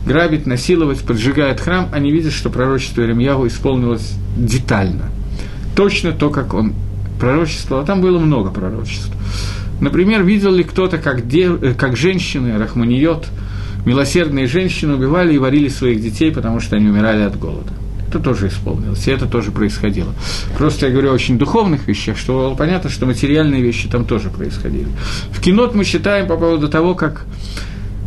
грабить, насиловать, поджигают храм, они видят, что пророчество Иеремьяву исполнилось детально. Точно то, как он пророчествовал. А там было много пророчеств. Например, видел ли кто-то, как, дев, э, как женщины, рахманиот, милосердные женщины убивали и варили своих детей, потому что они умирали от голода это тоже исполнилось, и это тоже происходило. Просто я говорю о очень духовных вещах, что понятно, что материальные вещи там тоже происходили. В кино мы считаем по поводу того, как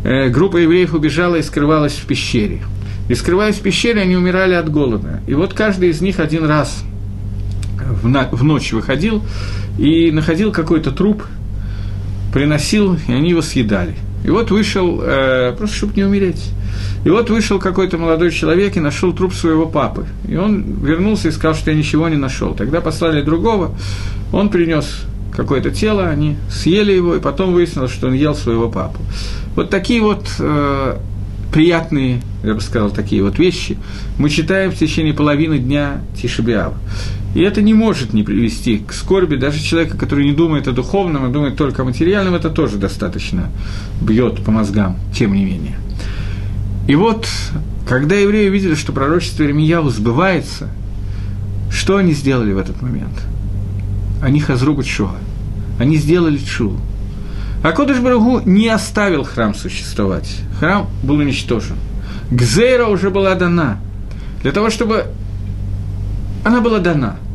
э, группа евреев убежала и скрывалась в пещере. И скрываясь в пещере, они умирали от голода. И вот каждый из них один раз в, на, в ночь выходил и находил какой-то труп, приносил, и они его съедали. И вот вышел, э, просто чтобы не умереть. И вот вышел какой-то молодой человек и нашел труп своего папы. И он вернулся и сказал, что я ничего не нашел. Тогда послали другого, он принес какое-то тело, они съели его, и потом выяснилось, что он ел своего папу. Вот такие вот э, приятные, я бы сказал, такие вот вещи мы читаем в течение половины дня Тишебиава. И это не может не привести к скорби. Даже человека, который не думает о духовном, а думает только о материальном, это тоже достаточно бьет по мозгам, тем не менее. И вот, когда евреи увидели, что пророчество Иеремияу сбывается, что они сделали в этот момент? Они хазру чува. Они сделали чуву. А Кодыш Барагу не оставил храм существовать. Храм был уничтожен. Гзейра уже была дана. Для того, чтобы она была дана –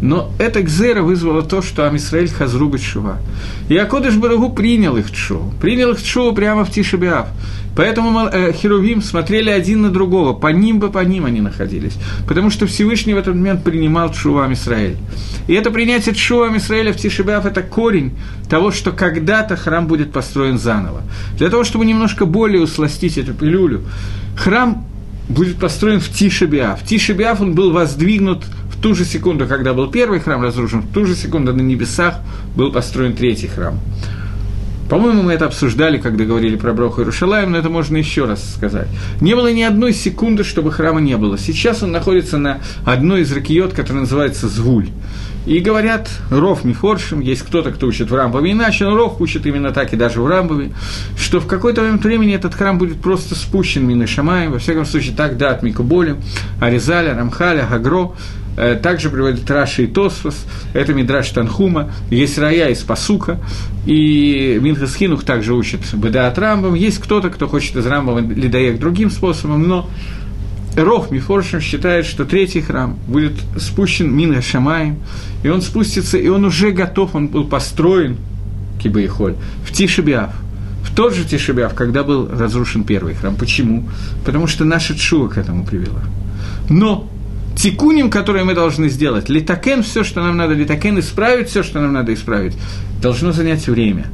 но эта гзера вызвала то, что Амисраэль хазру бетшува. И Акодыш Барагу принял их тшуву. Принял их тшуву прямо в Тишебиав. Поэтому э, Херувим смотрели один на другого, по ним бы по ним они находились. Потому что Всевышний в этот момент принимал Тшува Амисраэль. И это принятие Тшува Амисраэля в Тишебиав – это корень того, что когда-то храм будет построен заново. Для того, чтобы немножко более усластить эту пилюлю, храм будет построен в Тишебиав. В Тишебиав он был воздвигнут – в ту же секунду, когда был первый храм разрушен, в ту же секунду на небесах был построен третий храм. По-моему, мы это обсуждали, когда говорили про Броху Иерушалаем, но это можно еще раз сказать. Не было ни одной секунды, чтобы храма не было. Сейчас он находится на одной из ракиот, которая называется Звуль. И говорят, Ров Мифоршим, есть кто-то, кто учит в Рамбове иначе, но Ров учит именно так и даже в Рамбове, что в какой-то момент времени этот храм будет просто спущен Мины Шамаем, во всяком случае так да от Микуболи, Аризаля, Рамхаля, Гагро, также приводит Раши и Тосфос, это Мидраш Танхума, есть Рая из Пасука, и Минхас Хинух также учит Бедаат Рамбам. Есть кто-то, кто хочет из Рамбама лидоек другим способом, но Рох Мифоршин считает, что третий храм будет спущен Минга Шамаем, и он спустится, и он уже готов, он был построен, Кибаихоль, в Тишебиав, в тот же Тишебиав, когда был разрушен первый храм. Почему? Потому что наша Чува к этому привела. Но тикуним, которые мы должны сделать, литакен, все, что нам надо, литакен, исправить все, что нам надо исправить, должно занять время.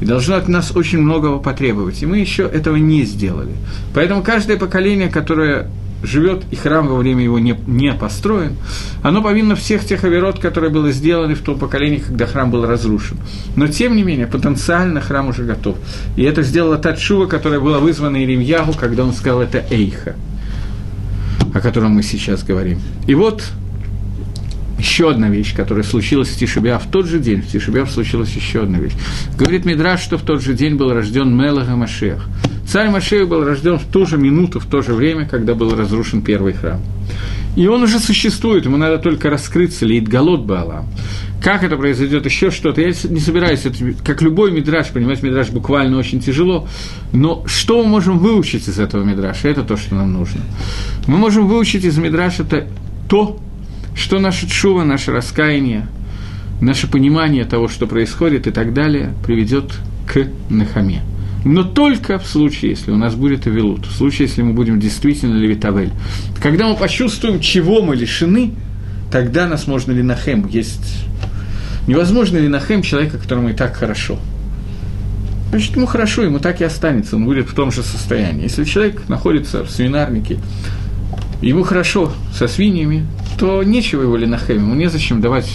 И должно от нас очень многого потребовать. И мы еще этого не сделали. Поэтому каждое поколение, которое живет, и храм во время его не, не построен, оно повинно всех тех оверот, которые были сделаны в том поколении, когда храм был разрушен. Но, тем не менее, потенциально храм уже готов. И это сделала та чува, которая была вызвана Иеремьягу, когда он сказал это Эйха, о котором мы сейчас говорим. И вот еще одна вещь, которая случилась в Тишебя в тот же день, в Тишебя случилась еще одна вещь. Говорит Мидраш, что в тот же день был рожден Мелага Машех. Царь Машех был рожден в ту же минуту, в то же время, когда был разрушен первый храм. И он уже существует, ему надо только раскрыться, леет голод Баалам. Как это произойдет, еще что-то. Я не собираюсь, это, как любой мидраж, понимаете, мидраж буквально очень тяжело, но что мы можем выучить из этого мидраша, это то, что нам нужно. Мы можем выучить из мидраша это то, что наша чува, наше раскаяние, наше понимание того, что происходит и так далее, приведет к Нахаме. Но только в случае, если у нас будет авилут, в случае, если мы будем действительно левитавель. Когда мы почувствуем, чего мы лишены, тогда нас можно линахем. Есть невозможно линахем человека, которому и так хорошо. Значит, ему хорошо, ему так и останется, он будет в том же состоянии. Если человек находится в свинарнике, ему хорошо со свиньями, то нечего его линахем, ему незачем давать,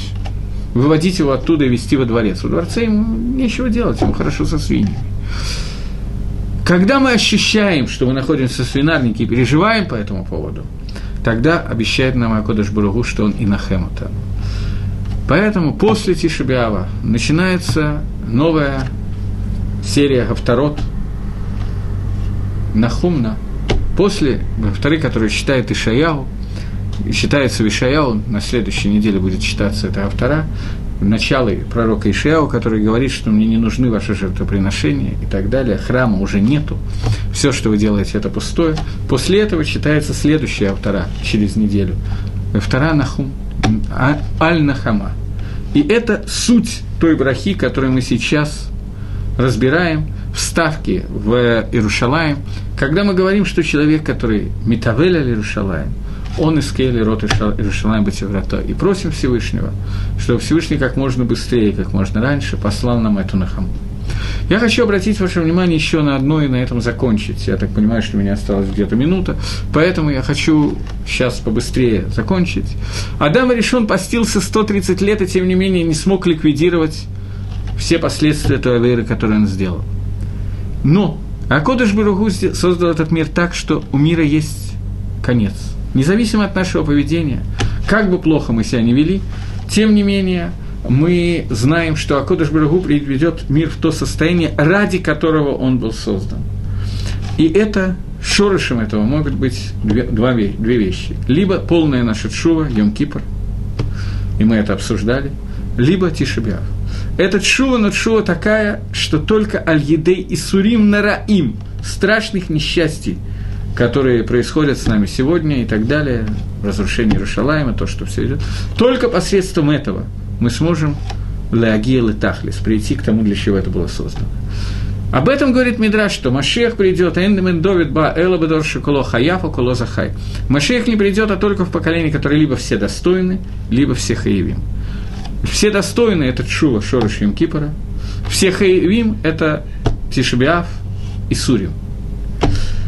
выводить его оттуда и вести во дворец. Во дворце ему нечего делать, ему хорошо со свиньями. Когда мы ощущаем, что мы находимся в свинарнике и переживаем по этому поводу, тогда обещает нам Акодыш Баругу, что он и нахемутан. Поэтому после Тишебиава начинается новая серия Гавторот, Нахумна, после Гавторы, который читает Ишаяу, считается Вишаяу, на следующей неделе будет читаться эта автора, начало пророка Ишиау, который говорит, что мне не нужны ваши жертвоприношения и так далее, храма уже нету, все, что вы делаете, это пустое. После этого читается следующая автора через неделю, автора Нахум, а, Аль-Нахама. И это суть той брахи, которую мы сейчас разбираем, вставки в Иерушалаем, когда мы говорим, что человек, который Митавеля Иерушалаем – он из Кейли рот Иерушалаем Батеврата. И просим Всевышнего, чтобы Всевышний как можно быстрее, как можно раньше послал нам эту нахаму. Я хочу обратить ваше внимание еще на одно и на этом закончить. Я так понимаю, что у меня осталась где-то минута, поэтому я хочу сейчас побыстрее закончить. Адам решен постился 130 лет и, тем не менее, не смог ликвидировать все последствия той веры, которую он сделал. Но Акодыш Баругу создал этот мир так, что у мира есть конец – Независимо от нашего поведения, как бы плохо мы себя не вели, тем не менее, мы знаем, что Акодыш Барагу приведет мир в то состояние, ради которого он был создан. И это шорышем этого могут быть две, два, две вещи. Либо полная наша чува, Йом Кипр, и мы это обсуждали, либо Тишебиав. Этот шува, но шува такая, что только Аль-Едей и Сурим Нараим, страшных несчастий, которые происходят с нами сегодня и так далее, разрушение Иерушалайма, то, что все идет, только посредством этого мы сможем леагил и тахлис, прийти к тому, для чего это было создано. Об этом говорит Мидраш, что Машех придет, Эндемен Довид Ба Эла Бедор Шиколо Хаяфа Коло Захай. Машех не придет, а только в поколении, которое либо все достойны, либо все хаевим. Все достойны – это Чува, Шорош Кипора. Все хаевим – это Тишебиав и Сурим –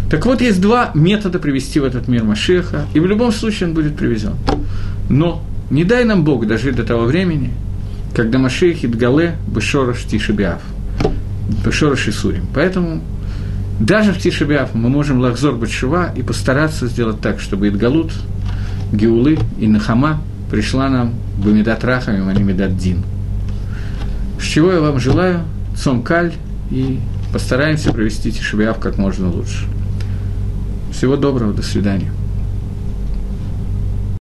так вот, есть два метода привести в этот мир Машеха, и в любом случае он будет привезен. Но не дай нам Бог дожить до того времени, когда Машех Идгале Бешорош Тишебиав, Бешорош и. Поэтому даже в Тишебиав мы можем лахзор Батшева и постараться сделать так, чтобы Идгалут, Геулы и Нахама пришла нам в Медат Рахами, не Медат Дин. С чего я вам желаю, Цом Каль, и постараемся провести Тишебиав как можно лучше. Всего доброго, до свидания.